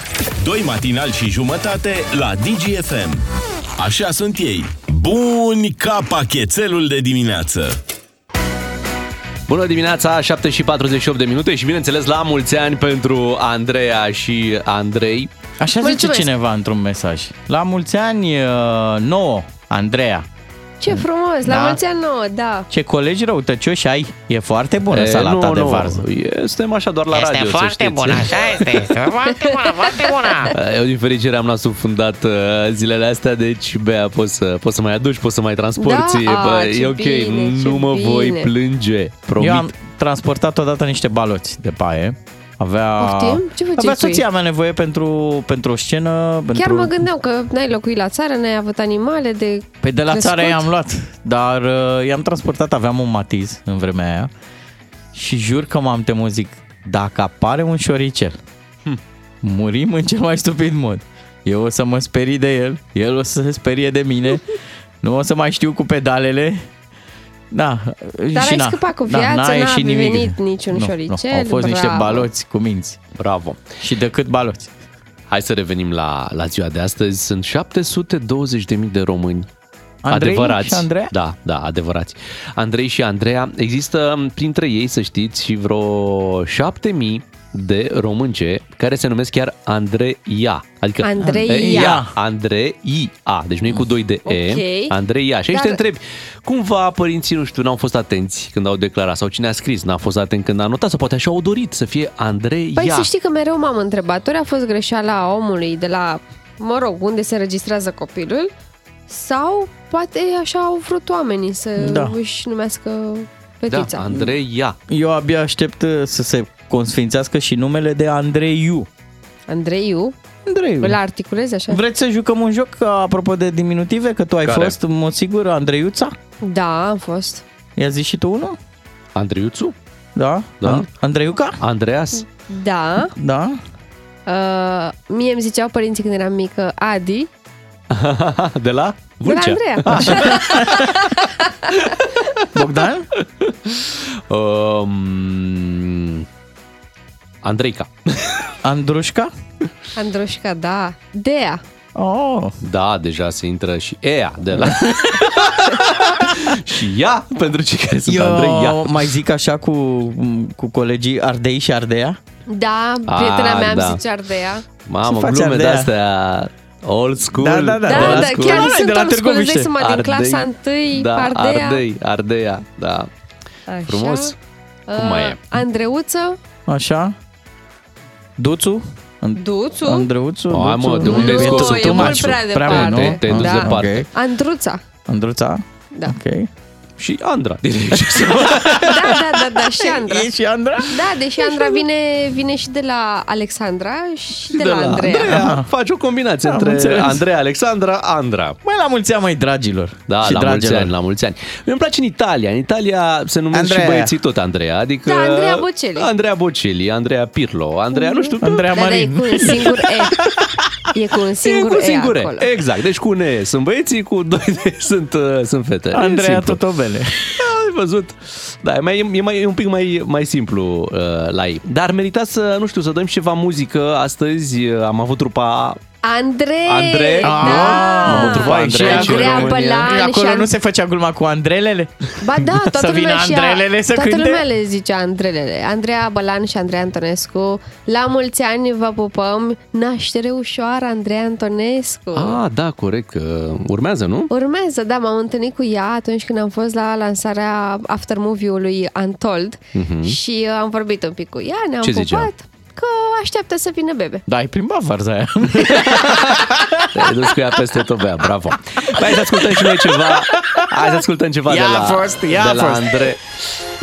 Doi matinali și jumătate la DGFM. Așa sunt ei. Buni ca pachetelul de dimineață. Bună dimineața, 7 și 48 de minute și bineînțeles la mulți ani pentru Andreea și Andrei. Așa zice Mulțumesc. cineva într-un mesaj. La mulți ani uh, nouă, Andreea. Ce frumos, la Da. mulți ani nouă, da. Ce colegi răutăcioși ai? E foarte bună E, salata nu, de nu, varză. e- Suntem așa doar la Este radio, să foarte știți. bună, așa este. Este foarte bună, foarte bună. Eu din fericire am nasul fundat uh, zilele astea, deci Bea, poți să, poți să mai aduci, poți să mai transporti. Da? Bă, A, ce e ok, bine, ce nu mă voi bine. plânge, promit. Eu am transportat odată niște baloți de paie. Avea, Poftim? Ce făceai avea cu ei? soția mea nevoie pentru, pentru o scenă. Chiar pentru... mă gândeam că n-ai locuit la țară, n-ai avut animale de Păi de la crescut. țară i-am luat, dar uh, i-am transportat, aveam un matiz în vremea aia și jur că m-am temut, zic, dacă apare un șoricel, hm, murim în cel mai stupid mod. Eu o să mă sperii de el, el o să se sperie de mine, nu o să mai știu cu pedalele. Da, Dar și ai na, scăpat cu da, viață, n-a n-a ieșit nimic. venit niciun nu, șoricel, Nu, au fost niște bravo. baloți cu minți. Bravo. Și de cât baloți? Hai să revenim la, la ziua de astăzi. Sunt 720.000 de români Andrei adevărați. și Andreea? Da, da, adevărați. Andrei și Andreea. Există printre ei, să știți, și vreo 7000 de românce care se numesc chiar Andreia. Adică Andreia. Andreia. Deci nu e cu 2 de E. Ok. Andreia. Și aici Dar- te întrebi, cumva părinții, nu știu, n-au fost atenți când au declarat sau cine a scris n-a fost atent când a notat sau poate așa au dorit să fie Andreia. Păi să știi că mereu m-am întrebat, ori a fost greșeala omului de la, mă rog, unde se registrează copilul, sau poate așa au vrut oamenii să Da. își numească da, fetița. Andreia. Eu abia aștept uh, să se consfințească și numele de Andreiu. Andreiu, Andreiu. îl articulezi așa? Vreți să jucăm un joc uh, apropo de diminutive? Că tu ai Care? fost, în mod sigur, Andreiuța? Da, am fost. I-a zis și tu unul? Andreiuțu? Da? Da. An- Andreiuca? Andreas? Da, Da? Uh, mie îmi ziceau părinții când eram mică Adi, De la de la Vâlcea. Andreea. Bogdan? Um, Andreica. Andrușca? Androșca, da. Dea. Oh, Da, deja se intră și Ea de la... și ea, pentru cei care sunt Andrei, ea. eu mai zic așa cu, cu colegii Ardei și Ardea? Da, prietena Ah, mea îmi da. zice Ardea. Mamă, Ce faci, glume Ardea? de-astea old school. Da, da, da. Da, de la da, school. chiar Ăla e sunt de la old school, îți Târgoviște. dai seama, din Ardei. clasa 1, Da, Ardea. Ardei, Ardeia, da. Așa. Frumos. Cum mai e? Andreuță, Așa? Duțu? Duțu, Andreuțu? Hai, mă, Duțu? de unde ai Nu, scos e tu, mult maciu? prea Prea mult, departe. nu? Te-ai dus Da. departe. Ok. Andruța. Andruța? Da. Ok. Și Andra. Da, da, da, da, și Andra. E și Andra? Da, deși Andra vine, vine și de la Alexandra și de, la, Andreea. Andreea. Faci o combinație Am între înțeles. Andreea, Alexandra, Andra. Mai la mulți ani, mai dragilor. Da, și la mulți dragilor. ani, la mulți ani. Mie îmi place în Italia. În Italia se numesc Andreea. și băieții tot Andreea. Adică Da, Andreea Bocelli. Andreea Bocelli, Andreea Pirlo, Andreea, nu știu, Andreea Da, da, e Marin. cu un singur E. E cu un singur, e cu singure. E acolo. Exact. Deci cu un E sunt băieții, cu doi de sunt, uh, sunt fete. E Andreea simplu. Totobele. Ai văzut? Da, e, mai, e, mai, e un pic mai, mai simplu uh, la ei. Dar merita să, nu știu, să dăm și ceva muzică. Astăzi uh, am avut trupa Andrei! Andrei. Da! Am întrebat Vai, Andrei și aici în Andreea România. Bălan Acolo și nu se făcea gluma cu Andrelele? Ba da, toată Să vină lumea și Andrelele să toată cânte? lumea le zicea Andrelele. Andreea Bălan și Andreea Antonescu. La mulți ani vă pupăm. Naștere ușoară, Andreea Antonescu. Ah, da, corect. că urmează, nu? Urmează, da, m-am întâlnit cu ea atunci când am fost la lansarea aftermovie-ului Untold și uh, am vorbit un pic cu ea, ne-am Mhm. Ce pupat. zicea? Că așteaptă să vină bebe. Da, ai plimbat varza aia. Te-ai dus cu ea peste tot, bea, bravo. Păi, hai să ascultăm și noi ceva. Hai să ascultăm ceva Ea de la, a fost, ea de a la fost. Andre.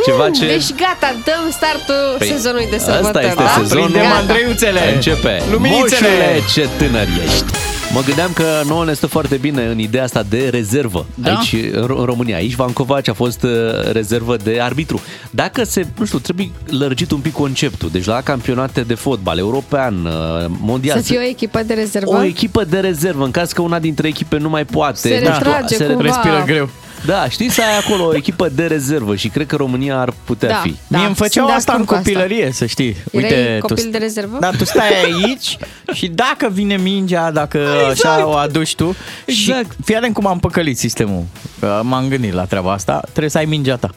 Ceva ce... Deci gata, dăm startul Păi, sezonului de asta sărbători. este da? sezonul. Prindem Gata. Andreiuțele. Începe. Luminițele. Moșule, ce tânăr ești. Mă gândeam că nouă ne stă foarte bine în ideea asta de rezervă. Da. Aici, în Ro- în România. Aici, Vancovaci a fost uh, rezervă de arbitru. Dacă se, nu știu, trebuie lărgit un pic conceptul. Deci la campionate de fotbal european, uh, mondial. Să fie o echipă de rezervă? o echipă de rezervă, în caz că una dintre echipe nu mai poate. Se nu știu, retrage se cumva. Respiră greu. Da, știi să ai acolo o echipă de rezervă și cred că România ar putea Da. fi. Da, Mie îmi făceau sunt de asta în acord cu asta. copilărie, să știi. Erai tu copil st- de rezervă? Da, tu stai aici și dacă vine mingea, dacă Exact. așa o aduci tu Exact. și fii atent cum am păcălit sistemul. Că M-am gândit la treaba asta. Trebuie să ai mingea ta.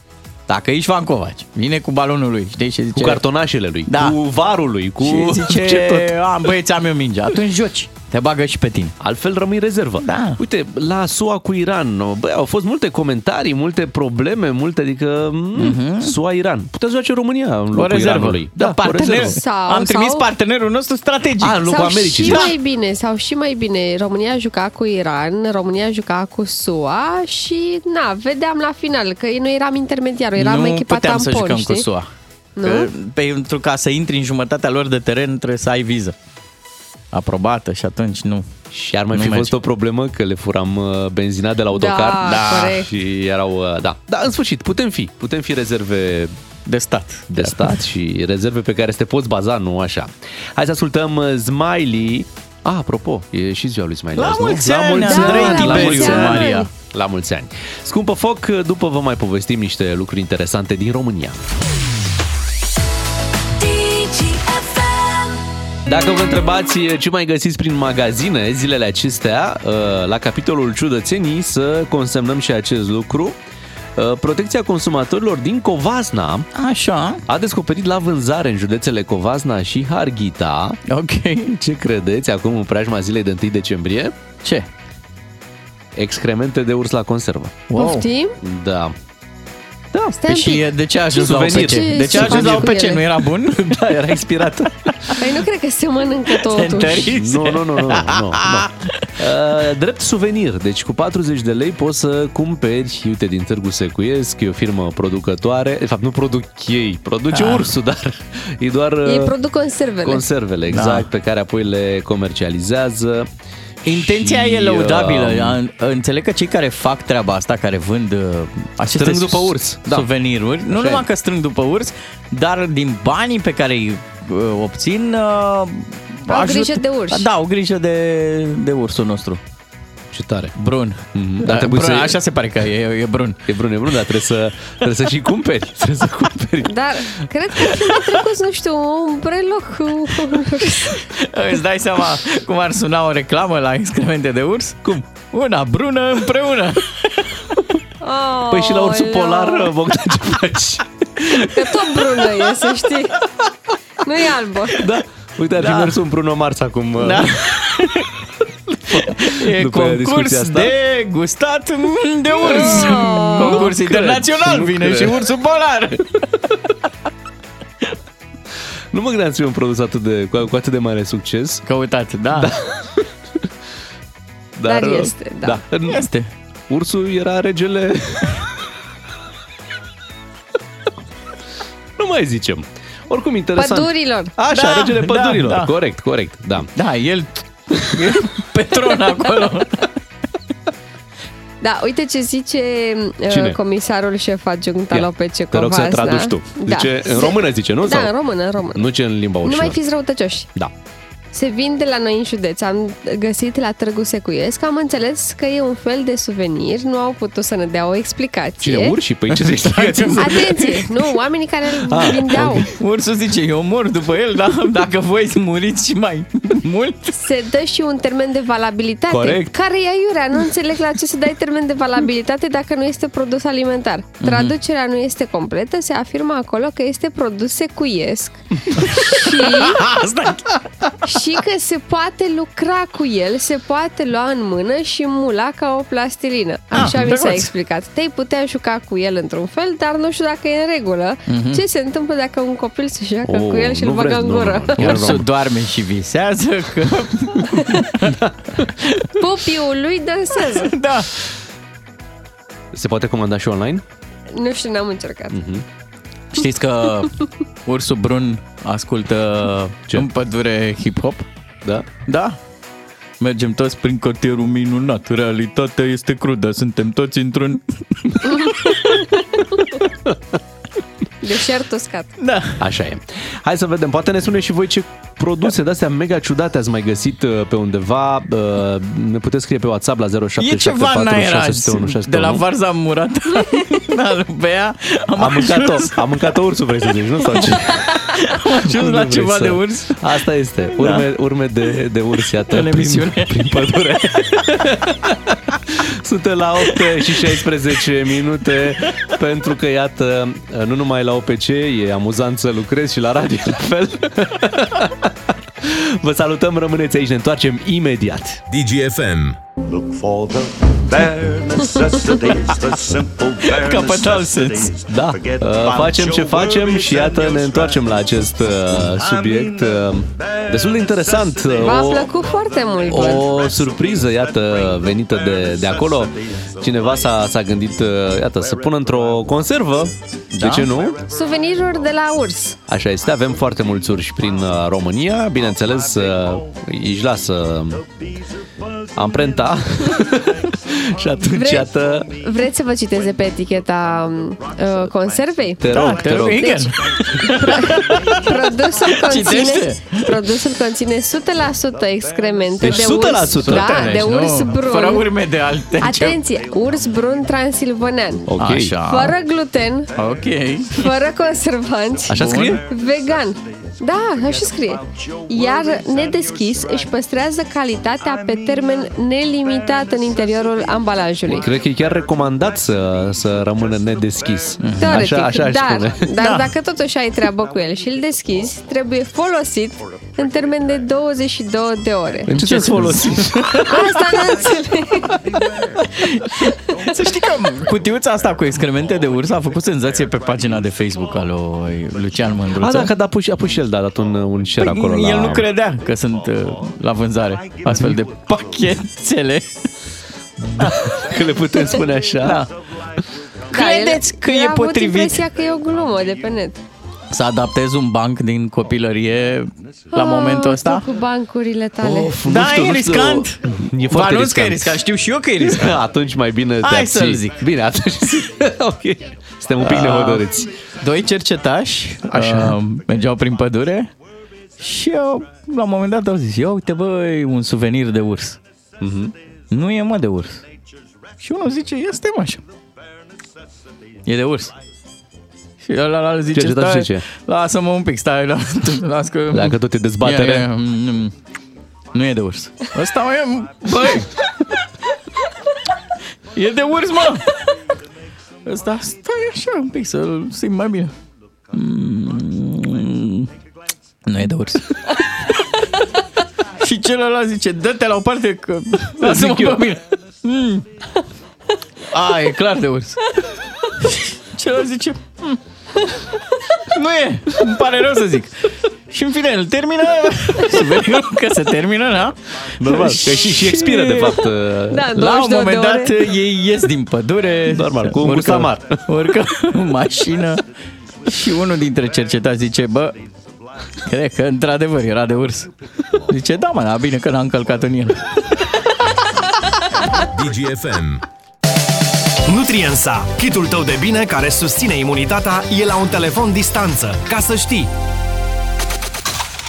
Dacă ești Vancovaci, vine cu balonul lui, știi, și zice... Cu cartonașele lui, Da. cu varul lui, cu și zice, ce tot. am băieți, am eu mingea. Atunci joci. Te bagă și pe tine. Altfel rămâi rezervă. Da. Uite, la SUA cu Iran, bă, au fost multe comentarii, multe probleme, multe, adică mm-hmm. SUA-Iran. Putea să joace România în locul Mhm. O rezervă. Iranului. Da, o partener. rezervă. Sau- am trimis sau- partenerul nostru strategic. A, în locul sau Americii. și da. mai bine, sau și mai bine, România juca cu Iran, România juca cu SUA și, na, vedeam la final că noi eram intermediarul, eram nu echipa puteam să tampon, jucăm știi? cu SUA. Nu? Că, pentru ca să intri în jumătatea lor de teren trebuie să ai viză aprobată și atunci nu. Și ar mai Nu fi merge. fost o problemă că le furam uh, benzina de la autocar. Da, corect. Și erau, uh, da. Da, în sfârșit, putem fi. Putem fi rezerve De stat. de stat și rezerve pe care să te poți baza, nu așa. Hai să ascultăm uh, Smiley. Ah, apropo, e și ziua lui Smiley La azi, nu? mulți ani, mulți Andrei ani, la Tiberiu, mulți ani. Maria. La mulți ani. Scumpă foc, după vă mai povestim niște lucruri interesante din România. Dacă vă întrebați ce mai găsiți prin magazine zilele acestea, uh, la capitolul ciudățenii să consemnăm și acest lucru. Uh, Protecția consumatorilor din Covasna Așa, a descoperit la vânzare în județele Covasna și Harghita. ok. Ce credeți acum în preajma zilei de 1 decembrie? Ce? Excremente de urs la conservă. Poftim? Da. Da, Stai un Și pic. e- de ce a ajuns Și la suvenir. OPC? Ce- De ce a ce ajuns la faci cu OPC? ele? Nu era bun? da, era inspirat. Păi nu cred că se mănâncă totuși. întărise. Nu, nu, nu, nu, nu, nu. Uh, drept suvenir, deci cu 40 de lei poți să cumperi, uite, din Târgu Secuiesc, e o firmă producătoare, de fapt nu produc ei, produce Ah. ursul, dar e doar Ei uh, produc conservele. conservele, exact, pe care apoi le comercializează. Intenția Și, e lăudabilă. uh, Înțeleg că cei care fac treaba asta, care vând uh, aceste Strâng după urs, da. suveniruri, nu Așa numai e. că strâng după urs, dar din banii pe care îi uh, obțin, uh, Au grijă de urși. Da, au grijă de, de ursul nostru. Ce tare. Brun. Mhm. Da, Dar trebuie brun, să- Așa se pare că e, e brun. E brun, e brun, dar trebuie să, trebuie să și cumperi. Trebuie să cumperi. Dar cred că ar fi mai trecut, nu știu, un breloc cu... Îți dai seama cum ar suna o reclamă la excremente de urs? Cum? Una brună împreună. Oh, Păi și la ursul Aoleu. polar, Bogdan, ce faci? Că tot brună e, să știi. Nu e albă. Da. Uite, ar fi Da. mers un Bruno Mars acum. Da. E După concurs discuția asta. de gustat de urs. Oh. concurs Nu internațional cred, vine nu și cred. ursul polar. Nu mă gândeam să fie un produs atât de, cu, cu atât de mare succes. Căutați, da. da. Dar, Dar este, da. da. Este. Ursul era regele... nu mai zicem. Oricum, interesant. Pădurilor. Așa, Da, regele da, pădurilor. da. Corect, corect, da. Da, el e Petron acolo. Da, uite ce zice Cine? uh, comisarul șef adjunct al Ia, OPC Te rog să Covasna. traduci tu. Da. Zice, în Se- română zice, nu? Da, Sau? în română, în română. Nu ce în limba Nu ușor. mai fiți răutăcioși. Da. Se vinde la noi în județ. Am găsit la Târgu Secuiesc. Am înțeles că e un fel de suvenir. Nu au putut să ne dea o explicație. Cine urși? Păi ce zici? Atenție! Nu, oamenii care îl Ah, vindeau. Ursul zice, eu mor după el, dar dacă voi muriți și mai mult. Se dă și un termen de valabilitate. Corect. Care e aiurea? Nu înțeleg la ce să dai termen de valabilitate dacă nu este produs alimentar. Mhm. Traducerea nu este completă. Se afirmă acolo că este produs secuiesc și, Asta și că se poate lucra cu el, se poate lua în mână și mula ca o plastilină. Așa Ah, mi s-a drăguț. explicat. Te-ai putea juca cu el într-un fel, dar nu știu dacă e în regulă. Ce se întâmplă dacă un copil se joacă Mhm. Oh, cu el și nu îl bagă vreți, în nu, gură? nu, nu. Ursul doarme și visează că... Pupiul lui dansează. Da. Se poate comanda și online? Nu știu, n-am încercat. Mhm. Știți că ursul brun ascultă Ce? în pădure hip-hop? Da. Da. Mergem toți prin cartierul minunat. Realitatea este crudă. Suntem toți într-un... Deșert uscat. Da. Așa e. Hai să vedem. Poate ne spune și voi ce produse de-astea mega ciudate ați mai găsit uh, pe undeva. Uh, Ne puteți scrie pe WhatsApp la E ceva 0774 naerați 601 de la varza murată la Bea. Am, Am mâncat-o, ajuns, am mâncat-o ursul, vrei să zici, nu? Sau ce? am ajuns Unde la vrei ceva să- de urs. Asta este. Urme, urme de, de urs, iată, În prin, emisiune. prin pădure. Suntem la 8 și 16 minute pentru că, iată, nu numai la OPC e amuzant să lucrezi și la radio la fel. Vă salutăm, rămâneți aici, ne întoarcem imediat. DGFM. Look for the bare necessities, the simple bare Capital necessities. sens. Da, Forget uh, about facem ce your facem worries și iată and ne your întoarcem la acest uh, subiect uh, destul de interesant. uh, V-a o- plăcut foarte mult, văd. O surpriză, iată, venită de, de acolo. Cineva s-a, s-a gândit, uh, iată, să pună într-o conservă. De Da. ce nu? Suveniruri de la urs. Așa este, avem foarte mulți urși prin uh, România. Bineînțeles, uh, își lasă amprenta. și atunci, Vreți- iată, Vreți să vă citeze pe eticheta uh, conservei? te rog, te rog. Igen. Produsul conține, Citește. produsul conține 100% excremente Deci de 100%. urs. Da, de Deci urs nu, Fără brun. urme de alte. Atenție, urs brun transilvanean. Ok. Așa. Fără gluten, Ok. fără conservanți. Așa scrie? Vegan. Da, așa scrie. Iar nedeschis își păstrează calitatea pe termen nelimitat în interiorul ambalajului. Cred că e chiar recomandat să, să rămână nedeschis. Teoretic, așa, așa aș dar, spune. dar Da. dacă totuși ai treabă cu el și îl deschizi, trebuie folosit în termen de 22 de ore. În ce sens folosit? Asta nu înțeleg. Să știi că cutiuța asta cu excremente de urs a făcut senzație pe pagina de Facebook al lui Lucian Mândruță. A, da, că a pus, a pus și el, da, a dat un, un share Păi, acolo la... El nu credea că sunt uh, la vânzare astfel de pachetele. Că le putem spune așa. Da. Credeți el- că el e a avut potrivit? impresia că e o glumă de pe net. Să adaptezi un banc din copilărie la Ah, momentul ăsta? tu cu bancurile tale. Of, Da, nu știu, e nu știu. riscant. E Vă foarte anunț că e riscant. riscant. Știu și eu că e riscant. Atunci mai bine te Hai abții. să-l zic. Bine, atunci ok. Suntem un pic nehotărâți. Doi cercetași Așa. uh, mergeau prin pădure Și eu, la un moment dat, au zis, ia uite băi, un suvenir de urs. Mhm. Nu e mă de urs. Și unul zice, ia stai mă așa. E de urs. Și ăla zice, Cercetat stai, zice. lasă-mă un pic, stai, la- las că... Dacă tot e dezbatere. Ia, ia, mm, Nu e de urs. Ăsta e, băi! E de urs, mă! Ăsta, stai așa un pic să-l simt mai bine. Mm, Nu e de urs. Și celălalt zice, dă-te la o parte că lasă-mă Zic eu. pe mine. Mm. A, e clar de urs. Celălalt zice, "Mm, nu e, îmi pare rău să zic. Și în fine, îl termină, suvenirul că se termină, da? Normal, că și, și expiră, de fapt. Da, La un 22 moment de dat ore. ei ies din pădure Normal, cu un urcă- gust amar. Urcă în mașină și unul dintre cercetați zice, bă, cred că într-adevăr era de urs. Zice, da mă, dar bine că n-a încălcat în el. DGFM. Nutriensa, kitul tău de bine care susține imunitatea, e la un telefon distanță. Ca să știi,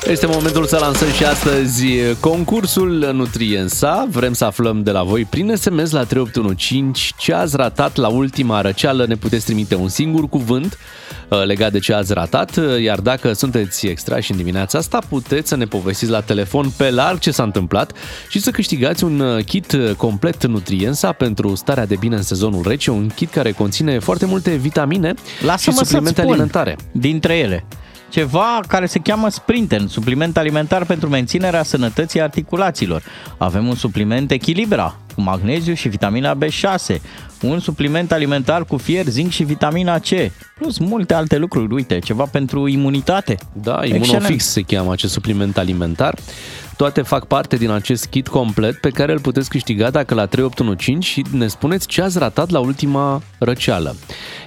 Este momentul să lansăm și astăzi concursul Nutriensa. Vrem să aflăm de la voi prin SMS la 3815 ce ați ratat la ultima răceală. Ne puteți trimite un singur cuvânt uh, legat de ce ați ratat, uh, iar dacă sunteți extrași în dimineața asta, puteți să ne povestiți la telefon pe larg ce s-a întâmplat și să câștigați un uh, kit uh, complet Nutriensa pentru starea de bine în sezonul rece, un kit care conține foarte multe vitamine și Lasă-mă să-ți suplimente spun alimentare. dintre ele. Ceva care se cheamă Sprinten, supliment alimentar pentru menținerea sănătății articulațiilor. Avem un supliment Echilibra, cu magneziu și vitamina B6, un supliment alimentar cu fier, zinc și vitamina C, plus multe alte lucruri, uite, ceva pentru imunitate. Da, Excelent. Imunofix se cheamă acest supliment alimentar. Toate fac parte din acest kit complet pe care îl puteți câștiga dacă la 3815 și ne spuneți ce ați ratat la ultima răceală.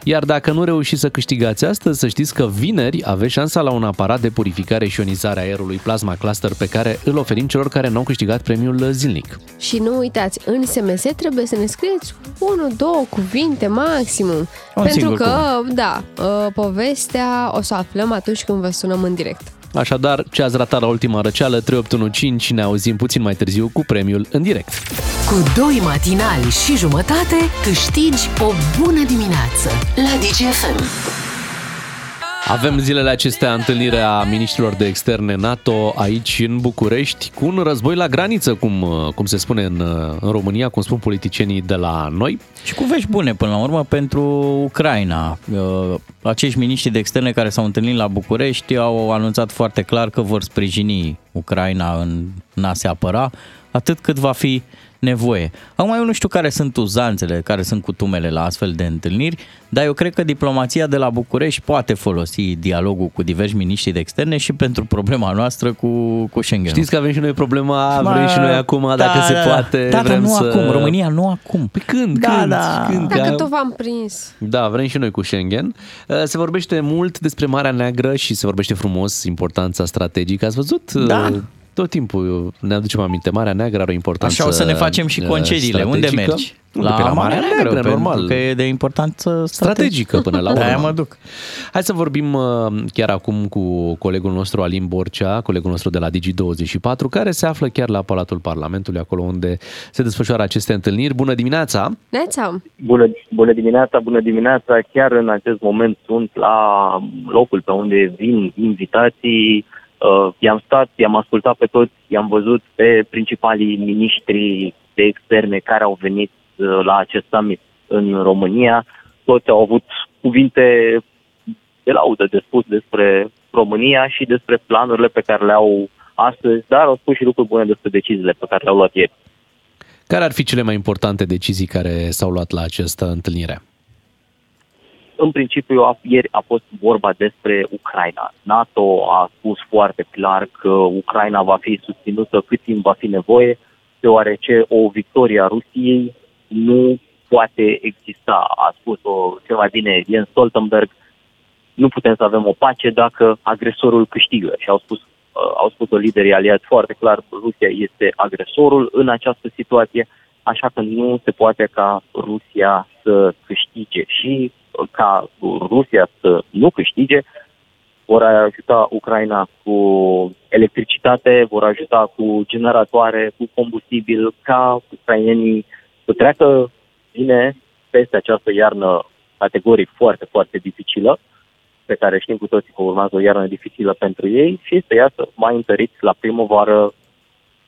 Iar dacă nu reușiți să câștigați astăzi, să știți că vineri aveți șansa la un aparat de purificare și ionizare a aerului Plasma Cluster pe care îl oferim celor care nu au câștigat premiul zilnic. Și nu uitați, în SMS trebuie să ne scrieți unul, două cuvinte maximum. Un pentru singur că, da, uh, povestea o să aflăm atunci când vă sunăm în direct. Așadar, ce ați ratat la ultima răceală, 3815, ne auzim puțin mai târziu cu premiul în direct. Cu doi matinali și jumătate câștigi o bună dimineață la DGFM. Avem zilele acestea întâlnirea ministrilor de externe NATO aici în București cu un război la graniță, cum, cum se spune în, în România, cum spun politicienii de la noi. Și cu vești bune până la urmă pentru Ucraina. Uh, Acești miniștri de externe care s-au întâlnit la București au anunțat foarte clar că vor sprijini Ucraina în în a se apăra atât cât va fi nevoie. Acum eu nu știu care sunt uzanțele, care sunt cutumele la astfel de întâlniri, dar eu cred că diplomația de la București poate folosi dialogul cu diversi miniștri de externe și pentru problema noastră cu, cu Schengen. Știți că avem și noi problema, Ma, vrem și noi acum, da, dacă se da, poate. Da, dar vrem nu să... acum, România nu acum. Păi când, Da, când, da. când? Dacă Că- tot v-am prins. Da, vrem și noi cu Schengen. Uh, Se vorbește mult despre Marea Neagră și se vorbește frumos importanța strategică. Ați văzut? Da. Uh, Tot timpul ne aducem aminte. Marea Neagră are o importanță Așa o să ne facem și uh, concediile. Unde strategică. mergi? Unde? Pe la Marea Neagră, pentru normal. că e de importanță strategică până la urmă. De-aia mă duc. Hai să vorbim uh, chiar acum cu colegul nostru Alin Borcea, colegul nostru de la Digi24, care se află chiar la Palatul Parlamentului, acolo unde se desfășoară aceste întâlniri. Bună dimineața! Neața, Bună, bună dimineața, bună dimineața. Chiar în acest moment sunt la locul pe unde vin invitații. Uh, i-am stat, i-am ascultat pe toți, i-am văzut pe principalii miniștri de externe care au venit uh, la acest summit în România. Toți au avut cuvinte de laudă de spus despre România și despre planurile pe care le au astăzi, dar au spus și lucruri bune despre deciziile pe care le-au luat ieri. Care ar fi cele mai importante decizii care s-au luat la această întâlnire? În principiu, a- ieri a fost vorba despre Ucraina. NATO a spus foarte clar că Ucraina va fi susținută cât timp va fi nevoie, deoarece o victorie a Rusiei nu poate exista. A spus-o cel mai bine Jens Stoltenberg, nu putem să avem o pace dacă agresorul câștigă. Și au spus, uh, au spus-o liderii aliați foarte clar, Rusia este agresorul în această situație, așa că nu se poate ca Rusia să câștige. Și uh, ca Rusia să nu câștige, vor ajuta Ucraina cu electricitate, vor ajuta cu generatoare, cu combustibil, ca ucrainenii să treacă bine peste această iarnă categoric foarte, foarte dificilă, pe care știm cu toții că urmează o iarnă dificilă pentru ei și să iasă mai întăriți la primăvară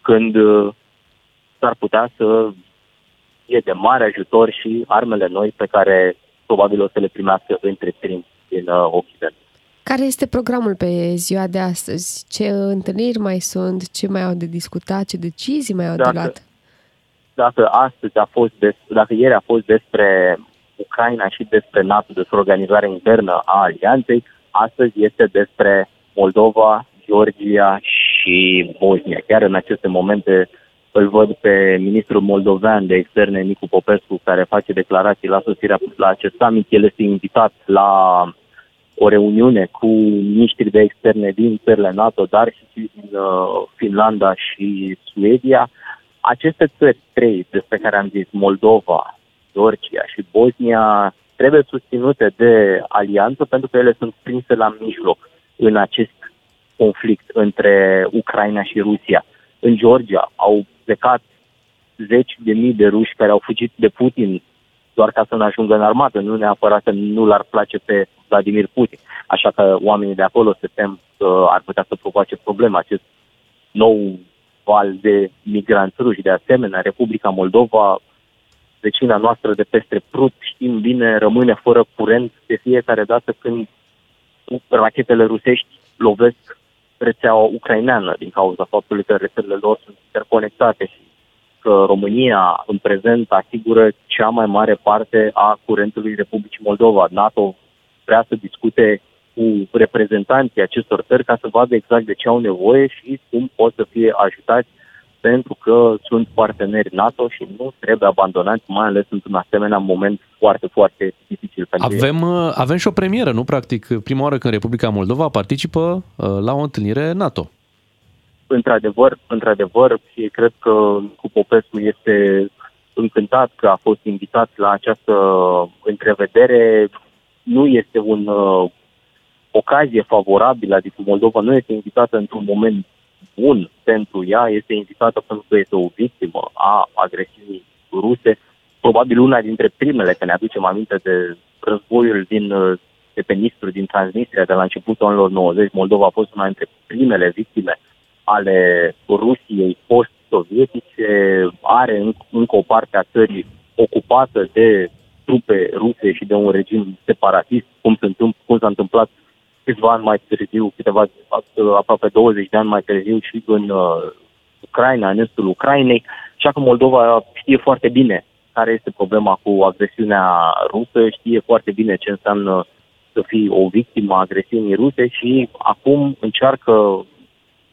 când uh, s-ar putea să fie de mare ajutor și armele noi pe care probabil o să le primească între timp din uh, Occident. Care este programul pe ziua de astăzi? Ce întâlniri mai sunt? Ce mai au de discutat? Ce decizii mai au de Dacă- luat? Dacă astăzi a fost des, dacă ieri a fost despre Ucraina și despre NATO, despre organizarea internă a alianței, astăzi este despre Moldova, Georgia și Bosnia. Chiar în aceste momente îl văd pe ministrul moldovean de externe, Nicu Popescu, care face declarații la sosirea la acest summit. El este invitat la o reuniune cu miniștrii de externe din țările NATO, dar și din uh, Finlanda și Suedia. Aceste țări trei despre care am zis, Moldova, Georgia și Bosnia, trebuie susținute de alianță pentru că ele sunt prinse la mijloc în acest conflict între Ucraina și Rusia. În Georgia au plecat zeci de mii de ruși care au fugit de Putin doar ca să nu ajungă în armată, nu neapărat că nu l-ar place pe Vladimir Putin. Așa că oamenii de acolo se tem că ar putea să provoace probleme acest nou val de migranți ruși. De asemenea, Republica Moldova, vecina noastră de peste Prut, știm bine, rămâne fără curent de fiecare dată când rachetele rusești lovesc rețeaua ucraineană din cauza faptului că rețelele lor sunt interconectate și că România în prezent asigură cea mai mare parte a curentului Republicii Moldova. NATO vrea să discute cu reprezentanții acestor țări ca să vadă exact de ce au nevoie și cum pot să fie ajutați pentru că sunt parteneri NATO și nu trebuie abandonați, mai ales într-un asemenea moment foarte, foarte dificil pentru ei. Avem, uh, avem și o premieră, nu? Practic, prima oară când Republica Moldova participă uh, la o întâlnire NATO. într-adevăr, într-adevăr, și cred că cu Popescu este încântat că a fost invitat la această întrevedere. Nu este un uh, ocazie favorabilă, adică Moldova nu este invitată într-un moment bun pentru ea, este invitată pentru că este o victimă a agresiunii ruse, probabil una dintre primele, că ne aducem aminte de războiul din, uh, de pe Nistru, din Transnistria, de la începutul anilor 90. Moldova a fost una dintre primele victime ale Rusiei post-sovietice, are în- încă o parte a țării ocupată de trupe ruse și de un regim separatist, cum, se întâmpl- cum s-a întâmplat câțiva ani mai târziu, câteva, aproape 20 de ani mai târziu și în uh, Ucraina, în estul Ucrainei, așa că Moldova știe foarte bine care este problema cu agresiunea rusă, știe foarte bine ce înseamnă să fii o victimă a agresiunii ruse și acum încearcă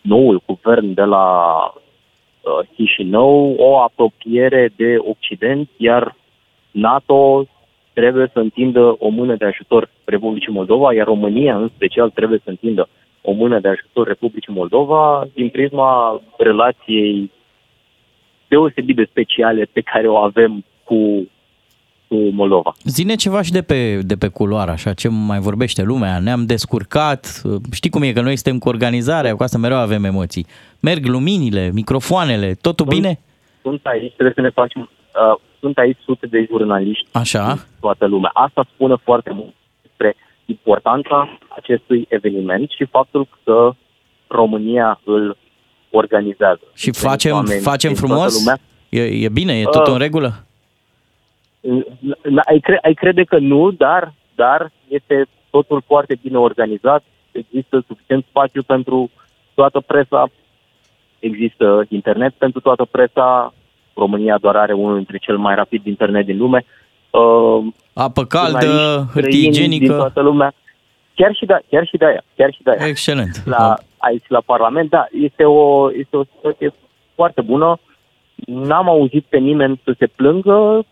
noul guvern de la uh, Chișinău o apropiere de Occident, iar NATO trebuie să întindă o mână de ajutor Republicii Moldova, iar România în special trebuie să întindă o mână de ajutor Republicii Moldova din prisma relației deosebit de speciale pe care o avem cu, cu Moldova. Zine ceva și de pe, de pe culoare, așa, ce mai vorbește lumea, ne-am descurcat, știi cum e că noi suntem cu organizarea, cu asta mereu avem emoții. Merg luminile, microfoanele, totul bine? Sunt aici, trebuie să ne facem, uh, sunt aici sute de jurnaliști Așa. toată lumea. Asta spune foarte mult despre importanța acestui eveniment și faptul că România îl organizează. Și Veniți facem, oameni facem din toată frumos? lumea. E, e bine? E tot Uh, în regulă? N- Ai, cre- ai crede că nu, dar, dar este totul foarte bine organizat, există suficient spațiu pentru toată presa, există internet pentru toată presa, România doar are unul dintre cel mai rapid internet din lume. Uh, Apă caldă, jurnaliști hârtie străini Din igienică. toată lumea. Chiar și, da, chiar și de aia, chiar și de aia. Excelent. La, aici la Parlament, da, este o, este o situație foarte bună. N-am auzit pe nimeni să se plângă,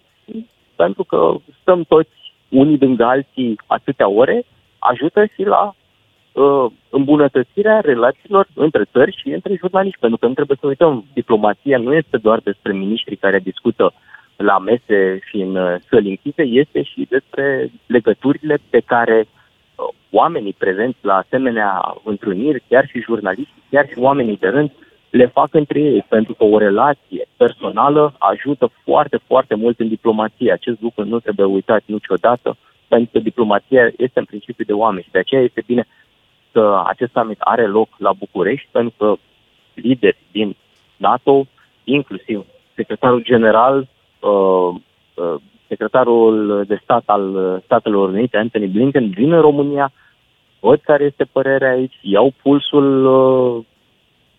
pentru că stăm toți unii lângă alții atâtea ore, ajută și la uh, îmbunătățirea relațiilor între țări și între jurnaliști, pentru că nu trebuie să uităm, diplomația nu este doar despre miniștrii care discută la mese și în uh, săli închise, este și despre legăturile pe care uh, oamenii prezenți la asemenea întâlniri, chiar și jurnaliștii, chiar și oamenii de rând, le fac între ei, pentru că o relație personală ajută foarte, foarte mult în diplomație. Acest lucru nu trebuie uitat niciodată, pentru că diplomația este în principiu de oameni și de aceea este bine că acest summit are loc la București, pentru că lideri din NATO, inclusiv secretarul general, uh, uh, secretarul de stat al Statelor Unite, Anthony Blinken, vin în România, văd care este părerea aici, iau pulsul uh,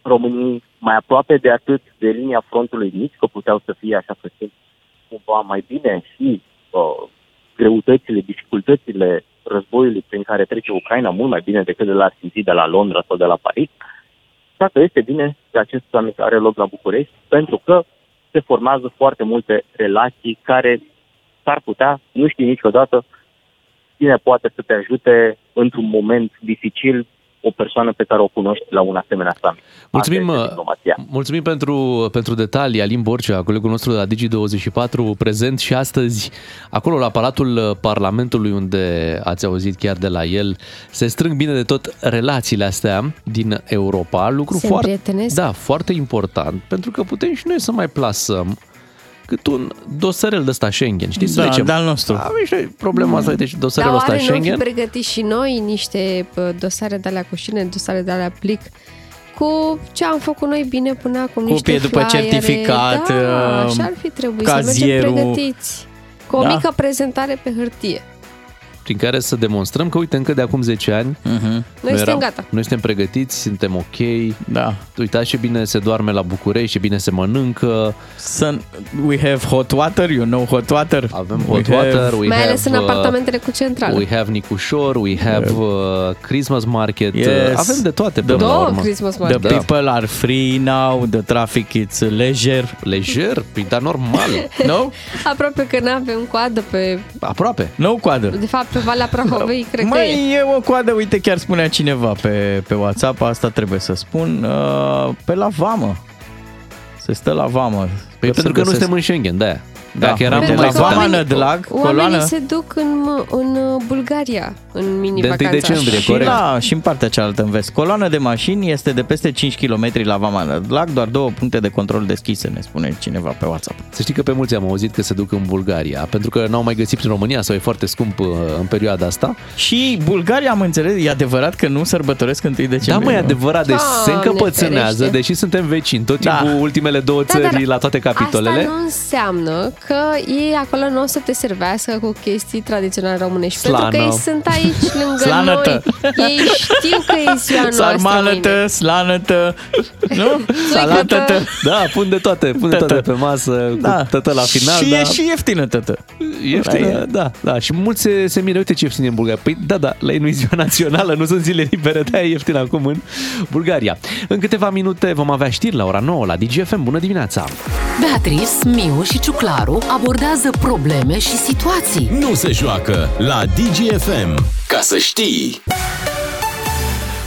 României mai aproape de atât de linia frontului nici că puteau să fie așa că simt cumva mai bine și uh, greutățile, dificultățile războiului prin care trece Ucraina mult mai bine decât de la simți de la Londra sau de la Paris. Dacă este bine că acest summit are loc la București, pentru că se formează foarte multe relații care s-ar putea, nu știi niciodată, cine poate să te ajute într-un moment dificil o persoană pe care o cunoști la un asemenea summit. Mulțumim, Asta este diplomația. mulțumim pentru, pentru detalii. Alin Borcea, colegul nostru de la Digi24, prezent și astăzi acolo la Palatul Parlamentului, unde ați auzit chiar de la el, se strâng bine de tot relațiile astea din Europa. Lucru Se foarte, împrietenesc. da, foarte important, pentru că putem și noi să mai plasăm cât un dosarel de ăsta Schengen, știți? Să Da, zicem, de-al nostru. Avem și noi problema asta, deci dosarul Dar ăsta oare nu am fi Schengen. pregătit și noi niște pă, dosare de alea cu șine, dosare de alea plic, cu ce am făcut noi bine până acum, niște Copie după flyere. certificat, da, uh, așa ar fi trebuit să mergem cazierul. pregătiți. Cu o Da. mică prezentare pe hârtie. Prin care să demonstrăm că, uite, încă de acum 10 ani, uh-huh. Noi suntem gata. noi suntem pregătiți, suntem ok. Da. Uitați ce bine se doarme la București, ce bine se mănâncă. Sun, we have hot water, you know hot water. Avem We hot water, have- we Mai have, ales în uh, apartamentele cu centrală. We have Nicușor, we have uh, Christmas market. Yes. Uh, avem de toate până la Două urmă. Christmas The market. people are free now, the traffic is leisure. Lejer, păi, dar normal. No? Aproape că nu avem coadă pe... Aproape. No coadă. De fapt, pe Valea Prahovei, cred că e. Mai e o coadă, uite, chiar spunea cineva pe, pe WhatsApp, asta trebuie să spun, uh, pe la vamă. Se stă la vamă. Păi Sper să pentru că nu găsesc- suntem în Schengen, de-aia. Da, Dacă eram uite, mai la stăteam. Vama Oamenii- Nădlag, Oamenii coloană. se duc în, în uh, Bulgaria, în mini-vacanța. De 1 decembrie, Și, corect. la, și în partea cealaltă, în vest. Coloana de mașini este de peste 5 km la Vama Nădlag, doar două puncte de control deschise, ne spune cineva pe WhatsApp. Să știi că pe mulți am auzit că se duc în Bulgaria, pentru că n-au mai găsit prin România sau e foarte scump uh, în perioada asta. Și Bulgaria, am înțeles, e adevărat că nu sărbătoresc 1 decembrie. Da, mai e nu? adevărat, deci se Doamne încăpățânează, ferește. deși suntem vecini, tot Da. timpul ultimele două Da, țări dar la toate capitolele. Asta nu înseamnă că ei acolo nu o să te servească cu chestii tradiționale românești. Pentru că Slană. ei sunt aici lângă Slanătă. noi. Ei știu că e ziua noastră mâine. Sarmalătă, slanătă, nu? Salată-tă. Da, pun de toate, pun de Tătă. toate pe masă, Da. cu tătă la final. și da. e și ieftină, tătă. Ieftină, da, da. Și mulți se, se miră, uite ce ieftin e în Bulgaria. Păi da, da, la ei nu e ziua națională, nu sunt zile libere, de e ieftin acum în Bulgaria. În câteva minute vom avea știri la ora 9 la DGFM. Bună dimineața! Beatrice, Miu și Ciuclaru abordează probleme și situații. Nu se joacă la DGFM. Ca să știi!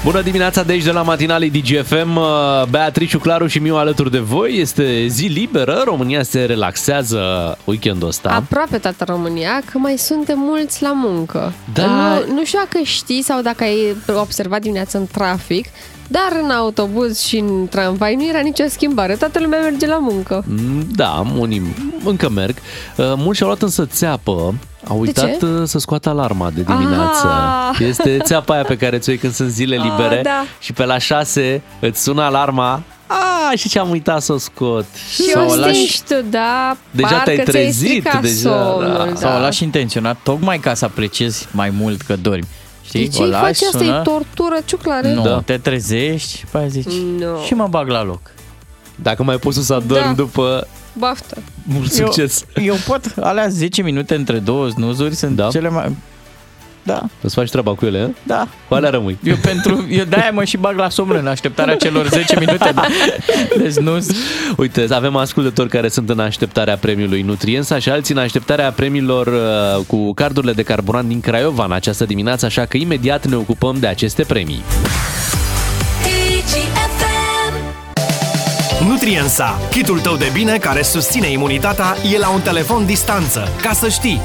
Bună dimineața de aici de la matinalii DGFM. Beatrice, Claru și Miu alături de voi. Este zi liberă, România se relaxează weekendul ăsta. Aproape toată România, că mai suntem mulți la muncă. Da. Nu, nu știu dacă știi sau dacă ai observat dimineața în trafic, dar în autobuz și în tramvai nu era nicio schimbare. Toată lumea merge la muncă. Mm, Da, unii încă merg. Uh, Mulți și-au luat însă țeapă. Au uitat ce? uh, să scoată alarma de dimineață. Ah! Este țeapa aia pe care ți-o iei când sunt zile Ah, libere da. și pe la 6 îți sună alarma. A, și ce am uitat să o scot. Și Sau o o lași- stingi tu, da? Deja parcă te-ai ți-ai trezit, stricat deja, somnul, da. da. Sau o lași intenționat, tocmai ca să apreciezi mai mult că dormi. Știi? De ce o îi lași, faci asta? sună, E tortură, ciuclare? nu, Da. te trezești și pe aia zici Nu. și mă bag la loc. Dacă mai poți să adormi Da. după Baftă. mult succes. Eu, eu pot, alea 10 minute între două snuzuri sunt Da. cele mai... Da, Îți faci treaba cu ele, hă? da. Cu alea rămâi. Eu pentru, eu de-aia mă și bag la somn în așteptarea celor 10 minute de, de snuz. Uite, avem ascultători care sunt în așteptarea premiului Nutriensa și alții în așteptarea premiilor uh, cu cardurile de carburant din Craiova în această dimineață, așa că imediat ne ocupăm de aceste premii. Nutriensa, kitul tău de bine care susține imunitatea, e la un telefon distanță. Ca să știi!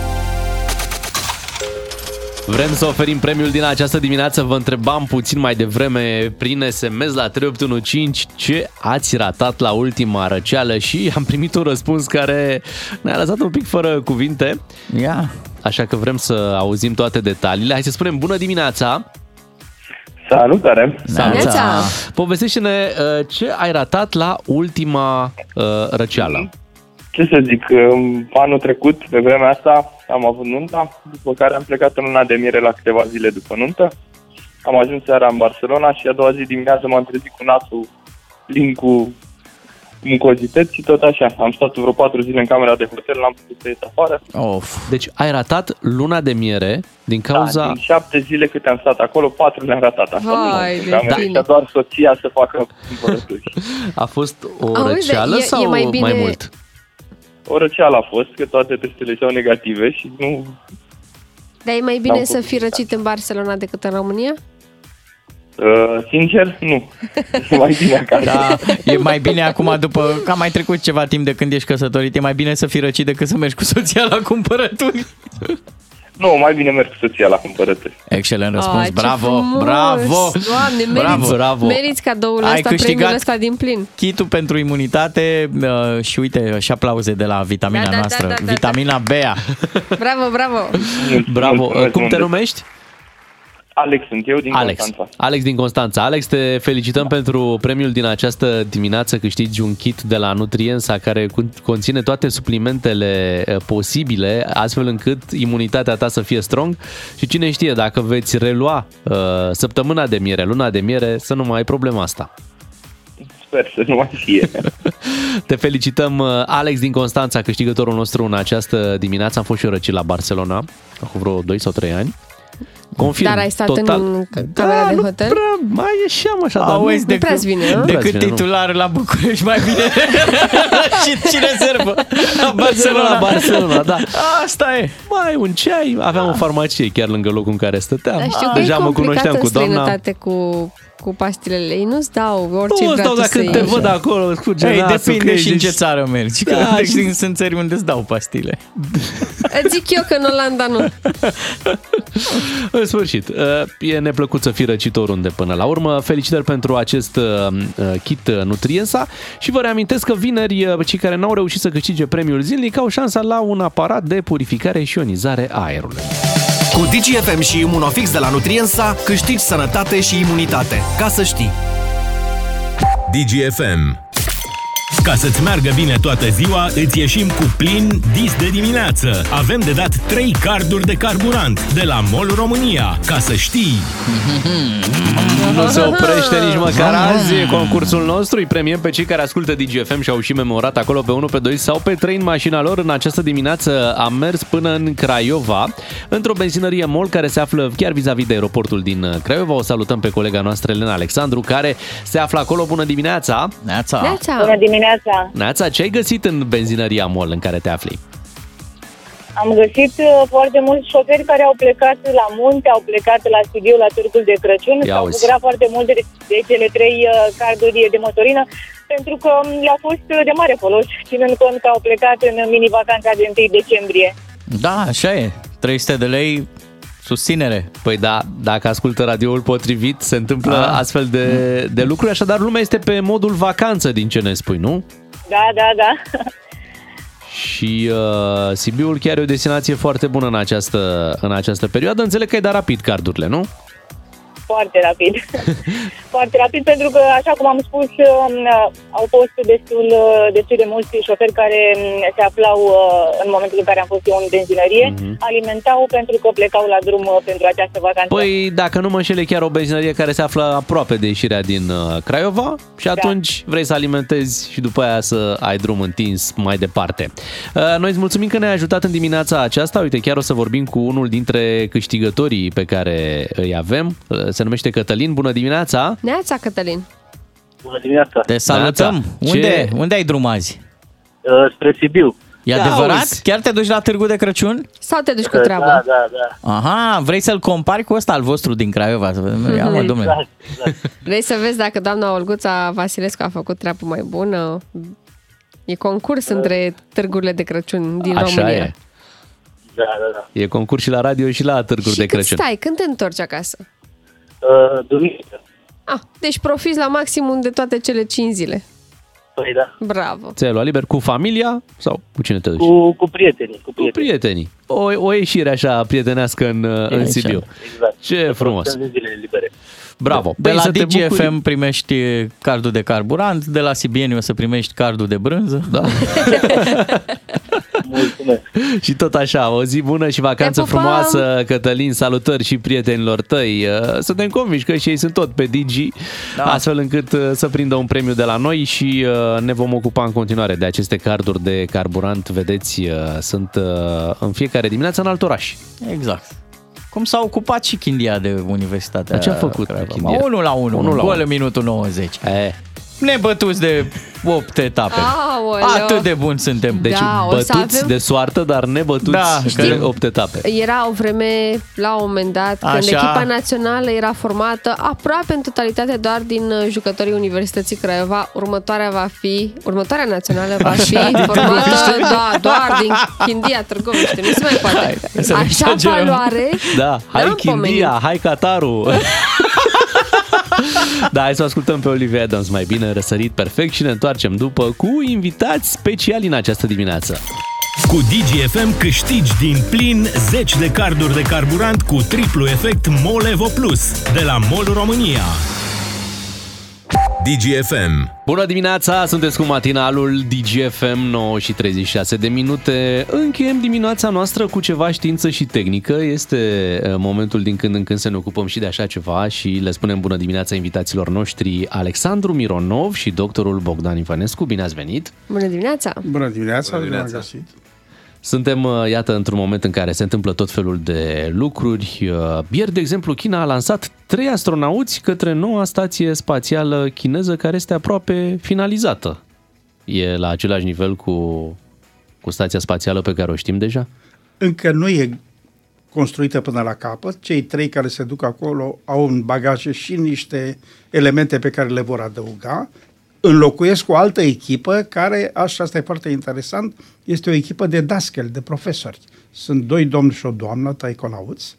Vrem să oferim premiul din această dimineață. Vă întrebam puțin mai devreme prin SMS la 3815 ce ați ratat la ultima răceală și am primit un răspuns care ne-a lăsat un pic fără cuvinte. Ia. Așa că vrem să auzim toate detaliile. Hai să spunem bună dimineața! Salutare! Neața. Povestește-ne uh, ce ai ratat la ultima uh, răceală. Ce să zic, um, anul trecut, pe vremea asta, am avut nunta, după care am plecat în luna de miere la câteva zile după nuntă. Am ajuns seara în Barcelona și a doua zi dimineață m-am trezit cu nasul plin cu mucozități și tot așa. Am stat vreo patru zile în camera de hotel, n-am putut să ies afară. Of. Deci ai ratat luna de miere din cauza... Da, din șapte zile câte am stat acolo, patru le-am ratat. Am stat Hai, în de cameră bine. și doar soția să facă cumpărături. A fost o Auzi, răceală e- sau e mai bine- mai mult? O răceală a fost, că toate testele și-au negative și nu... Dar e mai bine N-am să putut fii răcit în Barcelona decât în România? Uh, sincer, nu. E mai bine acasă. Da, e mai bine acum, după că a mai trecut ceva timp de când ești căsătorit, e mai bine să fii răcit decât să mergi cu soția la cumpărături. Nu, mai bine merg cu soția la cumpărături. Excelent răspuns, Ai, ce bravo, frumos! bravo! Doamne, meriți, Bravo, bravo. meriți cadoul Ai ăsta, câștigat- premiul ăsta din plin. Kitul pentru imunitate uh, și uite, și aplauze de la vitamina Da, da, da, noastră, da, da, da. vitamina Bea. Bravo, bravo! Bravo! Mulțumesc Cum te mult. numești? Alex sunt eu din Alex. Constanța. Alex din Constanța. Alex, te felicităm pentru premiul din această dimineață. Câștigi un kit de la Nutriensa care con- conține toate suplimentele eh, posibile, astfel încât imunitatea ta să fie strong și cine știe, dacă veți relua uh, săptămâna de miere, luna de miere, să nu mai ai problema asta. Sper să nu mai fie. Te felicităm, uh, Alex din Constanța, câștigătorul nostru în această dimineață. Am fost și eu răcit la Barcelona, acum vreo 2 sau 3 ani. Confirm, Dar ai stat total. în camera de nu hotel? Prea, mai ieșeam așa, dar Auzi, nu, de, nu prea-ți vine, nu? prea-ți decât vine, nu. titular la București, mai bine și, și rezervă la Barcelona. La Barcelona, da. Asta e. Mai un ceai, aveam o farmacie chiar lângă locul în care stăteam. Dar știu că Deja e mă complicat cunoșteam în cu doamna. străinătate cu, cu pastilele. Ei nu-ți dau orice Nu îți vrea dau tu dacă să te ieși. văd acolo cu Ei, genasul, depinde că și în ești- ce țară mergi. Că Da, da, și- sunt țări unde îți dau pastile. Îți zic eu că în Olanda nu. În sfârșit, uh, e neplăcut să fii răcit oriunde până la urmă. Felicitări pentru acest uh, uh, kit uh, Nutriensa și vă reamintesc că vineri uh, cei care n-au reușit să câștige premiul zilnic au șansa la un aparat de purificare și ionizare a aerului. Cu DGFM și Imunofix de la Nutriensa câștigi sănătate și imunitate. Ca să știi! DGFM. Ca să-ți meargă bine toată ziua, îți ieșim cu plin dis de dimineață. Avem de dat 3 carduri de carburant de la MOL România. Ca să știi! Nu se oprește nici măcar azi e concursul nostru. Îi premiem pe cei care ascultă DGFM și au și memorat acolo pe 1, pe 2 sau pe 3 în mașina lor. În această dimineață am mers până în Craiova, într-o benzinărie MOL care se află chiar vis-a-vis de aeroportul din Craiova. O salutăm pe colega noastră Elena Alexandru care se află acolo. Bună dimineața! Neața. Neața. Bună dimineața! Neața, ce ai găsit în benzinăria MOL în care te afli? Am găsit uh, foarte mulți șoferi care au plecat la munte, au plecat la studiu la Târgul de Crăciun, Ia s-au auzi. bucurat foarte mult de, de cele trei uh, carduri de motorină, pentru că um, le-a fost uh, de mare folos, ținând cont că au plecat în mini-vacanța de 1 decembrie. Da, așa e. 300 de lei susținere. Păi da, dacă ascultă radioul potrivit, se întâmplă Ah. astfel de, de lucruri, așadar lumea este pe modul vacanță din ce ne spui, nu? Da, da, da. Și uh, Sibiul chiar e o destinație foarte bună în această, în această perioadă. Înțeleg că ai dat rapid cardurile, nu? Foarte rapid. Foarte rapid, pentru că, așa cum am spus, um, au fost destul, uh, destul de mulți șoferi care um, se aflau uh, în momentul în care am fost eu în benzinărie, Mhm. alimentau pentru că plecau la drum uh, pentru această vacanță. Păi, dacă nu mă înșel, e chiar o benzinărie care se află aproape de ieșirea din uh, Craiova și atunci vrei să alimentezi și după aia să ai drum întins mai departe. Uh, Noi îți mulțumim că ne-ai ajutat în dimineața aceasta. Uite, chiar o să vorbim cu unul dintre câștigătorii pe care îi avem. Uh, Se numește Cătălin. Bună dimineața! Neața, Cătălin. Bună dimineața! Te salutăm. Neața. Unde, Ce- unde ai drum azi? Uh, spre Sibiu. E Ia adevărat? auzi. Chiar te duci la Târgu de Crăciun? Sau te duci cu Da, treabă? da, da. Aha, vrei să-l compari cu ăsta al vostru din Craiova? Să vedem. Ia mă, domnule. Exact, exact. Vrei să vezi dacă doamna Olguța Vasilescu a făcut treabă mai bună? E concurs între târgurile de Crăciun din Așa România. e. Da, da, da. E concurs și la radio și la târguri Și de cât Crăciun. stai? Când te întorci acasă? Uh, duminică. Ah, deci profiți la maximum de toate cele 5 zile. Păi da. Bravo. Ți-ai luat liber cu familia sau cu cine te duci? Cu, cu prietenii. Cu Cu prietenii. O, o ieșire așa prietenească în, în Așa. Sibiu. Exact. Ce frumos. În zilele libere. Bravo. De Păi la să te DGFM bucuri. primești cardul de carburant, de la Sibieniu o să primești cardul de brânză. Da. Mulțumesc. Și tot așa, o zi bună și vacanță Te pupăm! frumoasă, Cătălin, salutări și prietenilor tăi. Uh, Suntem convinși că și ei sunt tot pe Digi, da. astfel încât uh, să prindă un premiu de la noi și uh, ne vom ocupa în continuare de aceste carduri de carburant. Vedeți, uh, sunt uh, în fiecare dimineață în alt oraș. Exact. Cum s-a ocupat și Chindia de Universitatea Dar ce a făcut Craiova. Chindia? 1 la 1, Unu la gol unu. în minutul 90. E. Nebătuți de 8 etape. Aoleu. Atât de buni suntem. Deci Da, o să bătuți avem- de soartă, dar nebătuți Da, de că- 8 etape. Era o vreme, la un moment dat, când Așa. echipa națională era formată aproape în totalitate doar din uh, jucătorii Universității Craiova. Următoarea va fi, următoarea națională va fi formată da, doar din Chindia Târgoviște. Nu se mai poate. să nu Așa exagerăm. valoare. Da, hai N-am Chindia, pomenit. hai Qatarul. da, hai să o ascultăm pe Olivia Adams mai bine, răsărit perfect și ne întoarcem după cu invitați speciali în această dimineață. Cu DGFM câștigi din plin 10 de carduri de carburant cu triplu efect Molevo Plus de la MOL România. DGFM Bună dimineața, sunteți cu matinalul DGFM 9 și 36 de minute. Încheiem dimineața noastră cu ceva știință și tehnică. Este uh, momentul din când în când să ne ocupăm și de așa ceva și le spunem bună dimineața invitaților noștri Alexandru Mironov și doctorul Bogdan Ivanescu. Bine ați venit! Bună dimineața! Bună dimineața, Bună dimineața. găsit. Suntem, uh, iată, într-un moment în care se întâmplă tot felul de lucruri. Uh, Ieri, de exemplu, China a lansat trei astronauți către noua stație spațială chineză care este aproape finalizată. E la același nivel cu, cu stația spațială pe care o știm deja? Încă nu e construită până la capăt. Cei trei care se duc acolo au în bagaje și niște elemente pe care le vor adăuga. Înlocuiesc o altă echipă care, așa asta e foarte interesant, este o echipă de dascăli, de profesori. Sunt doi domni și o doamnă, taikonauți,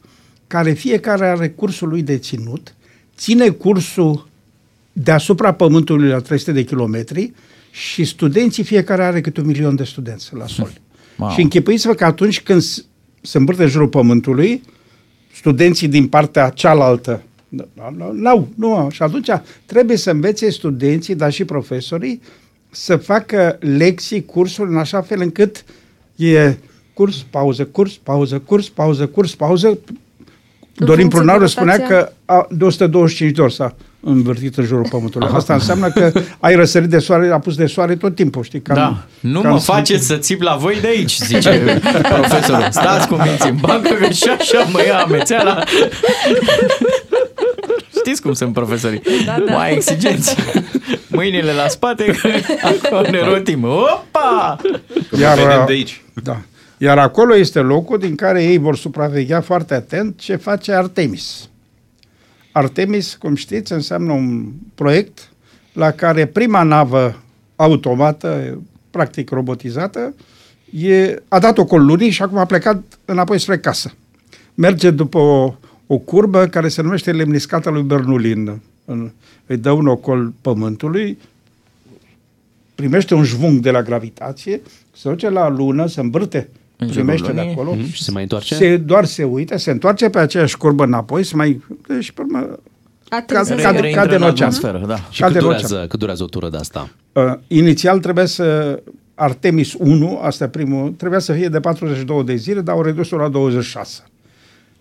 care fiecare are cursul lui de ținut, ține cursul deasupra Pământului la 300 de kilometri și studenții, fiecare are câte un milion de studenți la sol. Wow. Și închipuiți-vă că atunci când s- se învârte în jurul Pământului, studenții din partea cealaltă nu, nu, nu, și atunci trebuie să învețe studenții, dar și profesorii, să facă lecții, cursuri în așa fel încât e curs, pauză, curs, pauză, curs, pauză, curs, pauză. Dorin funcție Prunaru de spunea rotația? că a, de 125 de ori s-a învârtit în jurul Pământului. Asta înseamnă că ai răsărit de soare, apus de soare tot timpul, știi? Ca Da, în- nu ca mă în faceți să țip la voi de aici, zice profesorul. Stați cu minții în bancă că și așa mă ia amețeala. Știți cum sunt profesorii? Da, da. Mai exigenți. Mâinile la spate, că acolo ne rotim. Opa! Iar, vedem de aici. Da. Iar acolo este locul din care ei vor supraveghea foarte atent ce face Artemis. Artemis, cum știți, înseamnă un proiect la care prima navă automată, practic robotizată, e, a dat o lunii și acum a plecat înapoi spre casă. Merge după o, o curbă care se numește lemniscata lui Bernoulli. În, în, îi dă un ocol pământului, primește un jvung de la gravitație, se duce la lună, se învârte, În jurul primește de lunii. acolo, Mhm, și se mai întoarce? Se, doar se uită, se întoarce pe aceeași curbă înapoi, se mai... Și pe urmă, Ateriză. Cade- cade- cade în ocean. atmosferă, da. Și Cade cât în durează, cât durează o tură de asta? uh, inițial trebuia să... Artemis 1, asta e primul, trebuia să fie de 42 de zile, dar au redus-o la 26.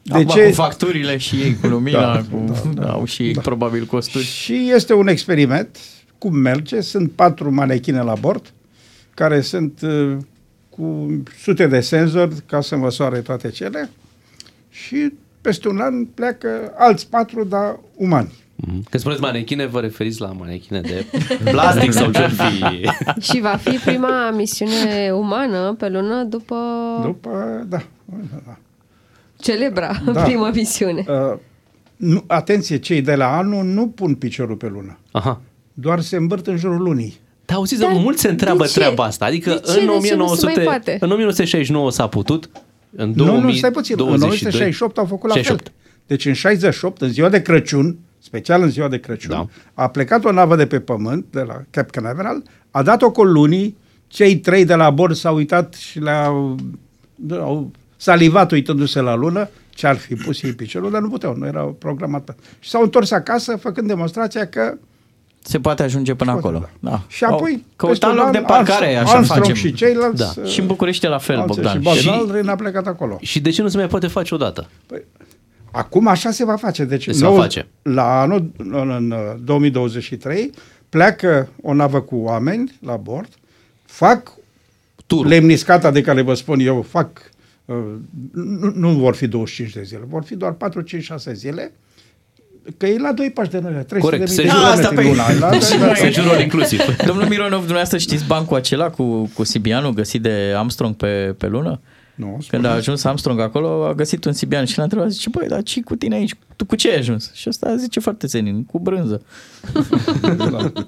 De Acum, ce? cu facturile și ei, cu lumina, Da, da, cu, da, da, au și ei da. probabil costuri. Și este un experiment, cum merge, sunt patru manechine la bord, care sunt uh, cu sute de senzori ca să măsoare toate cele și peste un an pleacă alți patru, dar umani. Când spuneți manechine, vă referiți la manechine de plastic sau ce fi? Și va fi prima misiune umană pe lună după, După, da. da. Celebra Da. prima misiune. Uh, nu, atenție, cei de la anul nu pun piciorul pe lună. Aha. Doar se învârt în jurul lunii. Da, auziți, mulți se întreabă de ce? treaba asta. Adică De ce? în, De ce nu se 1900, mai poate? în 1969 s-a putut, În nu, nu, 2022. stai puțin. În 1968 au făcut la 68. fel. Deci în 68, în ziua de Crăciun, special în ziua de Crăciun, da. a plecat o navă de pe pământ, de la Cap Canaveral, a dat-o cu lunii, cei trei de la bord s-au uitat și le-au au salivat uitându-se la lună, ce ar fi pus ei piciorul, dar nu puteau, nu erau programat. Și s-au întors acasă făcând demonstrația că Se poate ajunge până acolo. Da. Și apoi, Au peste căutat un loc an, de parcare, Armstrong așa Armstrong facem. și ceilalți, Da. uh, Și în București e la fel, alții Bogdan. Și Și- Bogdan Aldrin a plecat acolo. Și de ce nu se mai poate face odată? Acum așa se va face. Deci Se va face. La anul în, în uh, 2023 pleacă o navă cu oameni la bord, fac Turul. lemniscata de care vă spun eu, fac uh, nu, nu vor fi 25 de zile, vor fi doar 4, 5, 6 zile, că e la doi pași de noi, 300 Corect, de mii de sejurul- kilometri Asta, luna. păi- La- la- la- Sejurul inclusiv. Domnul Mironov, dumneavoastră știți bancul acela cu, cu Sibianul găsit de Armstrong pe, pe lună? Nu, Când a ajuns Armstrong acolo, a găsit un Sibian și l-a întrebat, zice, băi, dar ce cu tine aici? Tu cu ce ai ajuns? Și ăsta zice foarte senin, cu brânză.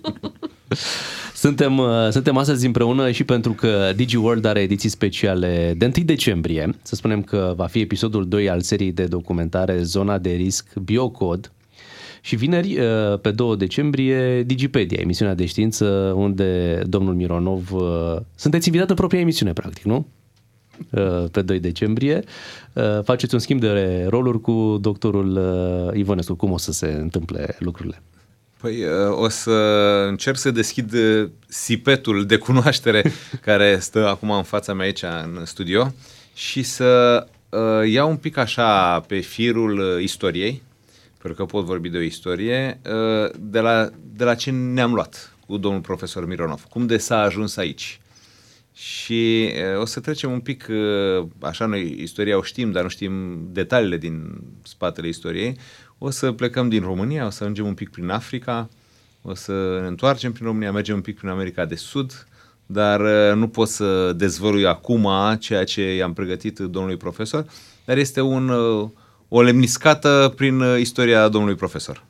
Suntem, uh, suntem astăzi împreună și pentru că DigiWorld are ediții speciale de 1 decembrie. Să spunem că va fi episodul 2 al seriei de documentare Zona de risc Biocod. Și vineri, uh, pe 2 decembrie, Digipedia, emisiunea de știință unde domnul Mironov... uh, Sunteți invitat în propria emisiune, practic, nu? Uh, Pe 2 decembrie. Uh, Faceți un schimb de roluri cu doctorul uh, Ivonescu. Cum o să se întâmple lucrurile? Păi uh, o să încerc să deschid uh, sipetul de cunoaștere care stă acum în fața mea aici în studio și să uh, iau un pic așa pe firul uh, istoriei, pentru că pot vorbi de o istorie, uh, de la, de la ce ne-am luat cu domnul profesor Mironov, cum de s-a ajuns aici. Și uh, o să trecem un pic, uh, așa noi istoria o știm, dar nu știm detaliile din spatele istoriei. O să plecăm din România, o să ajungem un pic prin Africa, o să ne întoarcem prin România, mergem un pic prin America de Sud, dar uh, nu pot să dezvălui acum ceea ce i-am pregătit domnului profesor, dar este un, uh, o lemniscată prin uh, istoria domnului profesor.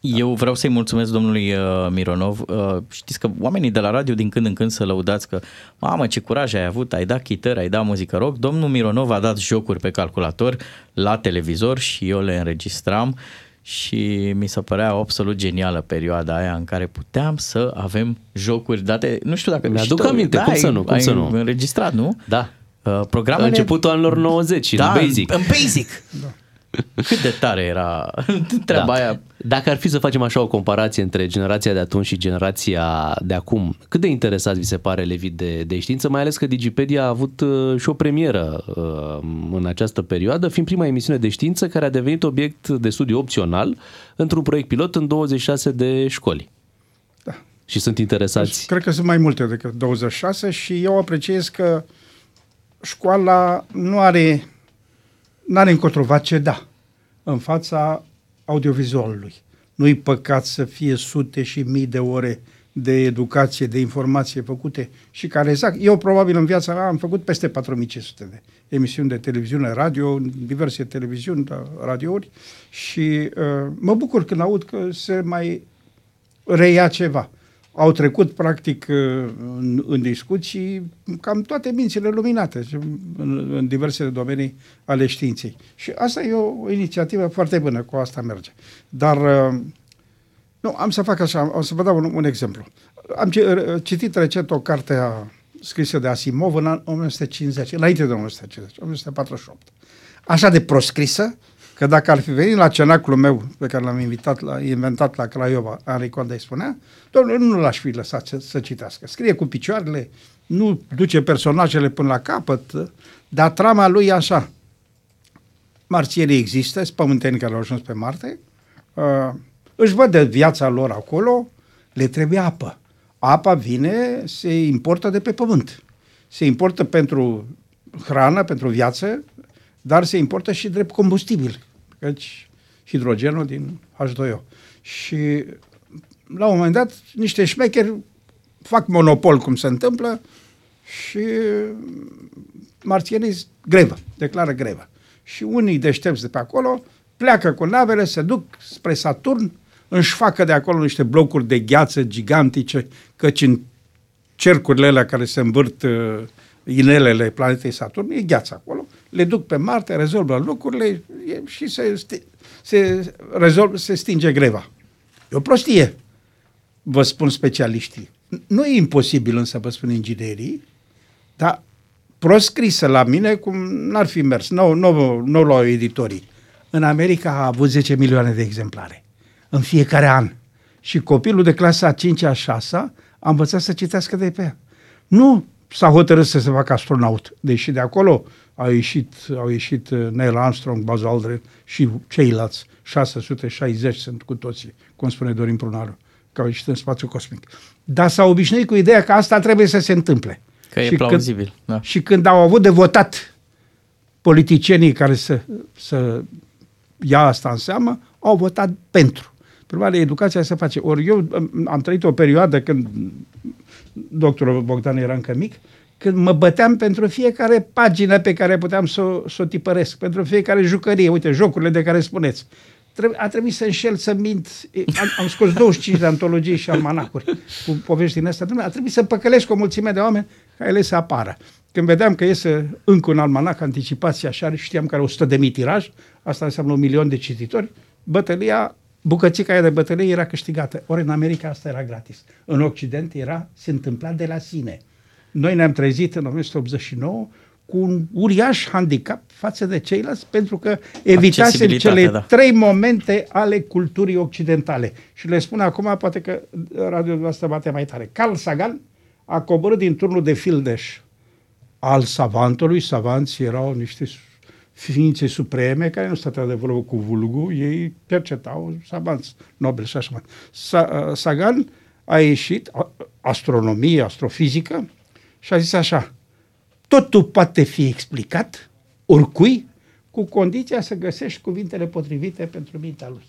Eu vreau să-i mulțumesc domnului uh, Mironov. Uh, știți că oamenii de la radio din când în când să lăudați că mamă ce curaj ai avut, ai dat chitară, ai dat muzică rock. Domnul Mironov a dat jocuri pe calculator la televizor și eu le înregistram și mi se părea absolut genială perioada aia în care puteam să avem jocuri date, nu știu dacă... Mi-aduc și tu- aminte, cum ai- să nu, cum ai să nu. înregistrat, nu? Da. Uh, programele... Începutul anilor 90, da, în Basic. În Basic. Cât de tare era treaba Da. aia. Dacă ar fi să facem așa o comparație între generația de atunci și generația de acum, cât de interesați vi se pare elevii de, de știință, mai ales că Digipedia a avut uh, și o premieră uh, în această perioadă, fiind prima emisiune de știință care a devenit obiect de studiu opțional într-un proiect pilot în 26 de școli. Da. Și sunt interesați. Cred că sunt mai multe decât 26 și eu apreciez că școala nu are, nu are încotro, va ceda în fața audiovizualului. Nu-i păcat să fie sute și mii de ore de educație, de informație făcute și care exact, eu probabil în viața mea am făcut peste 4500 de emisiuni de televiziune, radio, diverse televiziuni, da, radiouri și uh, mă bucur când aud că se mai reia ceva. Au trecut, practic, uh, în, în discuții cam toate mințile luminate și în, în diverse domenii ale științei. Și asta e o, o inițiativă foarte bună, cu asta merge. Dar, uh, nu, am să fac așa, o să vă dau un, un exemplu. Am ci- uh, citit recent o carte a, scrisă de Asimov în an 1950, înainte de 1950, 1948. Așa de proscrisă, că dacă ar fi venit la cenaclul meu, pe care l-am invitat, la, inventat la Craiova, Henri Conde îi spunea, domnule, nu l-aș fi lăsat să, să citească. Scrie cu picioarele, nu duce personajele până la capăt, dar trama lui e așa. Marțienii există, sunt pământeni care au ajuns pe Marte, uh, își văd de viața lor acolo, le trebuie apă. Apa vine, se importă de pe pământ. Se importă pentru hrană, pentru viață, dar se importă și drept combustibil, căci hidrogenul din H2O. Și la un moment dat, niște șmecheri fac monopol, cum se întâmplă, și marțienii grevă, declară grevă. Și unii deștepți de pe acolo pleacă cu navele, se duc spre Saturn, își facă de acolo niște blocuri de gheață gigantice, căci în cercurile alea care se învârt uh, inelele planetei Saturn, e gheață acolo, le duc pe Marte, rezolvă lucrurile e- și se, sti- se, rezolv, se stinge greva. E o prostie, vă spun specialiștii. Nu e imposibil însă, vă spun inginerii, dar proscrisă la mine cum n-ar fi mers, nu, nu, nu luau editorii. În America a avut 10 milioane de exemplare în fiecare an. Și copilul de clasa 5 a 6 a învățat să citească de pe ea. Nu s-a hotărât să se facă astronaut, deși de acolo au ieșit, au ieșit uh, Neil Armstrong, Buzz Aldrin și ceilalți. 660 sunt cu toții, cum spune Dorin Prunaru, că au ieșit în spațiu cosmic. Dar s-au obișnuit cu ideea că asta trebuie să se întâmple. Că e Și plauzibil, Când, da. Și când au avut de votat politicienii care să, să ia asta în seamă, au votat pentru. Prima oară, educația se face. Ori eu am- am trăit o perioadă când doctorul Bogdan era încă mic, când mă băteam pentru fiecare pagină pe care puteam să, o- să o tipăresc, pentru fiecare jucărie, uite, jocurile de care spuneți. Trebuie- A trebuit să înșel, să mint. E, Am, am scos 25 de antologii și almanacuri cu povești din astea. Dom'le, A trebuit să păcălesc o mulțime de oameni ca ele să apară. Când vedeam că iese încă un almanac anticipație așa, știam că are 100 de mii tiraj, asta înseamnă un milion de cititori, bătălia, bucățica aia de bătălie era câștigată. Ori în America asta era gratis. În Occident era, se întâmpla de la sine. Noi ne-am trezit în 1989 cu un uriaș handicap față de ceilalți pentru că evitasem Accesibilitate, cele da. trei momente ale culturii occidentale. Și le spun acum, poate că radio noastră bate mai tare. Carl Sagan a coborât din turnul de fildeș al savantului. Savanții erau niște ființe supreme care nu stăteau de vorbă cu vulgul, ei cercetau savanți, nobel și așa mai. Sa- Sagan a ieșit, a- astronomie, astrofizică, și a zis așa, totul poate fi explicat oricui cu condiția să găsești cuvintele potrivite pentru mintea lui.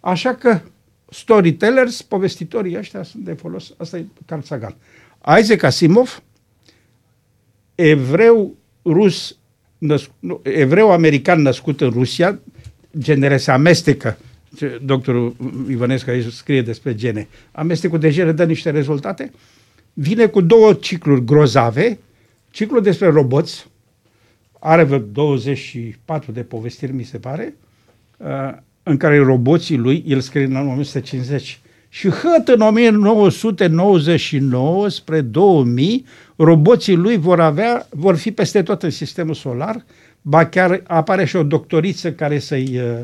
Așa că storytellers, povestitorii ăștia sunt de folos. Asta e Carl Sagan. Isaac Asimov, evreu rus, născ, nu, evreu american născut în Rusia, genele se amestecă. Ce Doctorul Ivănescu aici scrie despre gene. Amestecul de gene dă niște rezultate. Vine cu două cicluri grozave. Ciclul despre roboți, are vreo 24 de povestiri, mi se pare, uh, în care roboții lui, el scrie în anul 1950, și hăt în 1999 spre 2000, roboții lui vor avea, vor fi peste tot în sistemul solar, ba chiar apare și o doctoriță care să-i, uh,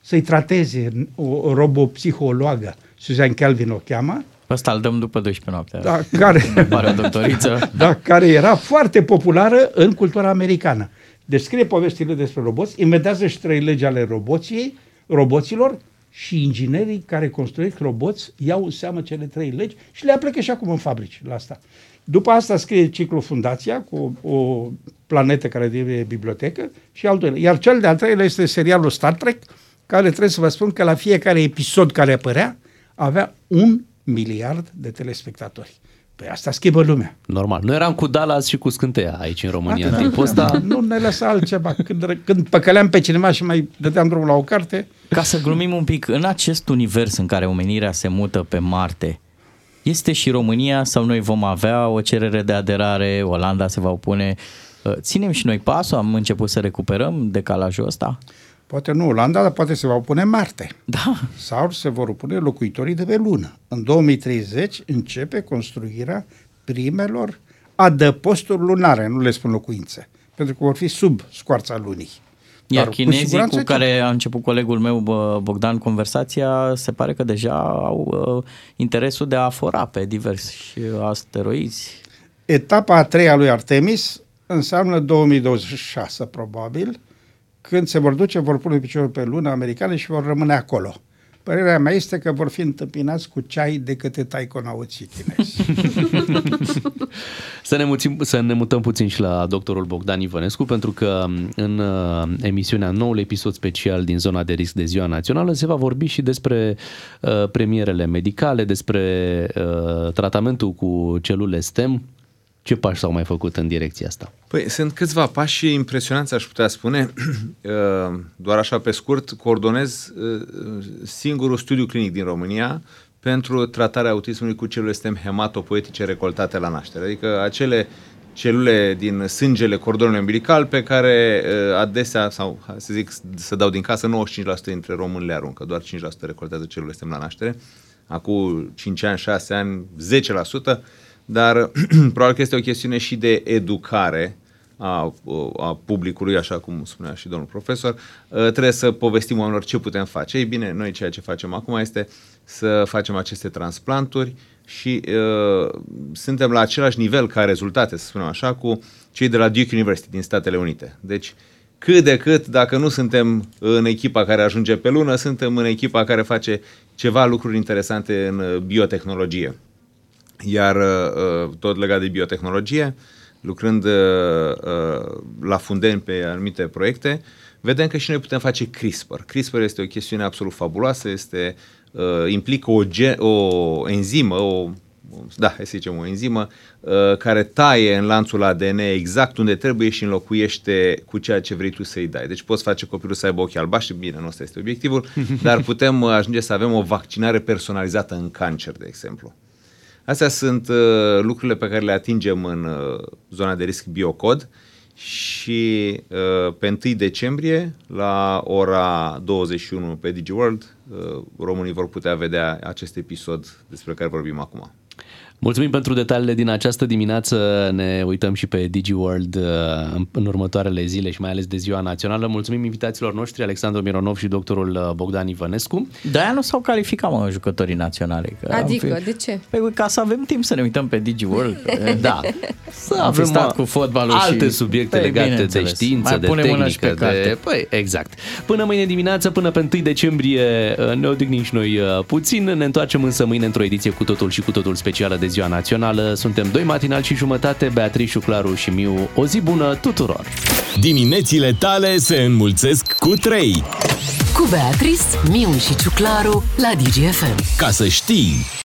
să-i trateze, o, o robopsihologă, Suzanne Kelvin o cheamă, Ăsta îl dăm după 12 noaptea. da, care, Pare o doctoriță. da, care era foarte populară în cultura americană. Descrie povestile despre roboți, inventează și trei legi ale roboției, roboților și inginerii care construiesc roboți iau în seamă cele trei legi și le aplică și acum în fabrici la asta. După asta scrie ciclul Fundația cu o, o planetă care devine bibliotecă și al doilea. Iar cel de-al treilea este serialul Star Trek, care trebuie să vă spun că la fiecare episod care apărea avea un miliard de telespectatori. Păi asta schimbă lumea. Normal. Noi eram cu Dallas și cu Scânteia aici în România în Da. timpul ăsta. Nu ne lăsa altceva. Când, când păcăleam pe cineva și mai dădeam drumul la o carte, Ca să glumim un pic, în acest univers în care omenirea se mută pe Marte, este și România sau noi vom avea o cerere de aderare, Olanda se va opune? Uh, Ținem și noi pasul, am început să recuperăm decalajul ăsta? Poate nu Olanda, dar poate se va opune Marte. Da. Sau se vor opune locuitorii de pe lună. În 2030 începe construirea primelor adăposturi lunare, nu le spun locuințe, pentru că vor fi sub scoarța lunii. Iar Dar cu chinezii cu, siguranță că- care a început colegul meu bă, Bogdan conversația, se pare că deja au uh, interesul de a fora pe diversi asteroizi. Etapa a treia lui Artemis înseamnă 2026, probabil, când se vor duce, vor pune piciorul pe lună americane și vor rămâne acolo. Părerea mea este că vor fi întâmpinați cu ceai de către taiconauții chinezi. Să ne, muțim, să ne mutăm puțin și la doctorul Bogdan Ivănescu, pentru că în uh, emisiunea noului episod special din zona de risc de ziua națională se va vorbi și despre uh, premierele medicale, despre uh, tratamentul cu celule STEM. Ce pași s-au mai făcut în direcția asta? Păi sunt câțiva pași impresionanți, aș putea spune. Uh, Doar așa pe scurt, coordonez uh, singurul studiu clinic din România pentru tratarea autismului cu celule stem hematopoetice recoltate la naștere. Adică acele celule din sângele cordonului umbilical pe care uh, adesea, sau hai să zic, să dau din casă, 95% dintre români le aruncă, doar 5% recoltează celule semn la naștere. Acum 5 ani, 6 ani, 10%, dar probabil că este o chestiune și de educare a, a publicului, așa cum spunea și domnul profesor, uh, trebuie să povestim oamenilor ce putem face. Ei bine, noi ceea ce facem acum este să facem aceste transplanturi și uh, suntem la același nivel ca rezultate, să spunem așa, cu cei de la Duke University din Statele Unite. Deci, cât de cât, dacă nu suntem în echipa care ajunge pe lună, suntem în echipa care face ceva lucruri interesante în uh, biotehnologie. Iar uh, tot legat de biotehnologie, lucrând uh, uh, la Funden pe anumite proiecte, vedem că și noi putem face CRISPR. CRISPR este o chestiune absolut fabuloasă, este uh, implică o, ge- o enzimă, o da, hai să zicem o enzimă, uh, care taie în lanțul ADN exact unde trebuie și înlocuiește cu ceea ce vrei tu să-i dai. Deci poți face copilul să aibă ochii albaștri, bine, nu ăsta este obiectivul, dar putem uh, ajunge să avem o vaccinare personalizată în cancer, de exemplu. Astea sunt uh, lucrurile pe care le atingem în uh, zona de risc biocod și uh, pe 1 decembrie, la ora 21 pe DigiWorld, uh, românii vor putea vedea acest episod despre care vorbim acum. Mulțumim pentru detaliile din această dimineață. Ne uităm și pe DigiWorld uh, în, în următoarele zile și mai ales de ziua națională. Mulțumim invitaților noștri, Alexandru Mironov și doctorul uh, Bogdan Ivănescu. De-aia nu s-au calificat, mă, jucătorii naționale. Că am Adică, fi- de ce? Păi ca să avem timp să ne uităm pe DigiWorld. Da. Să am fi stat cu fotbalul alte și... subiecte Păi, legate de bineînțeles. știință, Mai de punem mâna și tehnică, pe de... carte. Păi, exact. Până mâine dimineață, până pe 1 decembrie, uh, ne odihnim și noi uh, puțin. Ne întoarcem însă mâine într-o ediție cu totul și cu totul specială de ziua națională. Suntem doi matinal și jumătate, Beatrice, Claru și Miu. O zi bună tuturor! Diminețile tale se înmulțesc cu 3. Cu Beatrice, Miu și Ciuclaru la DGFM. Ca să știi!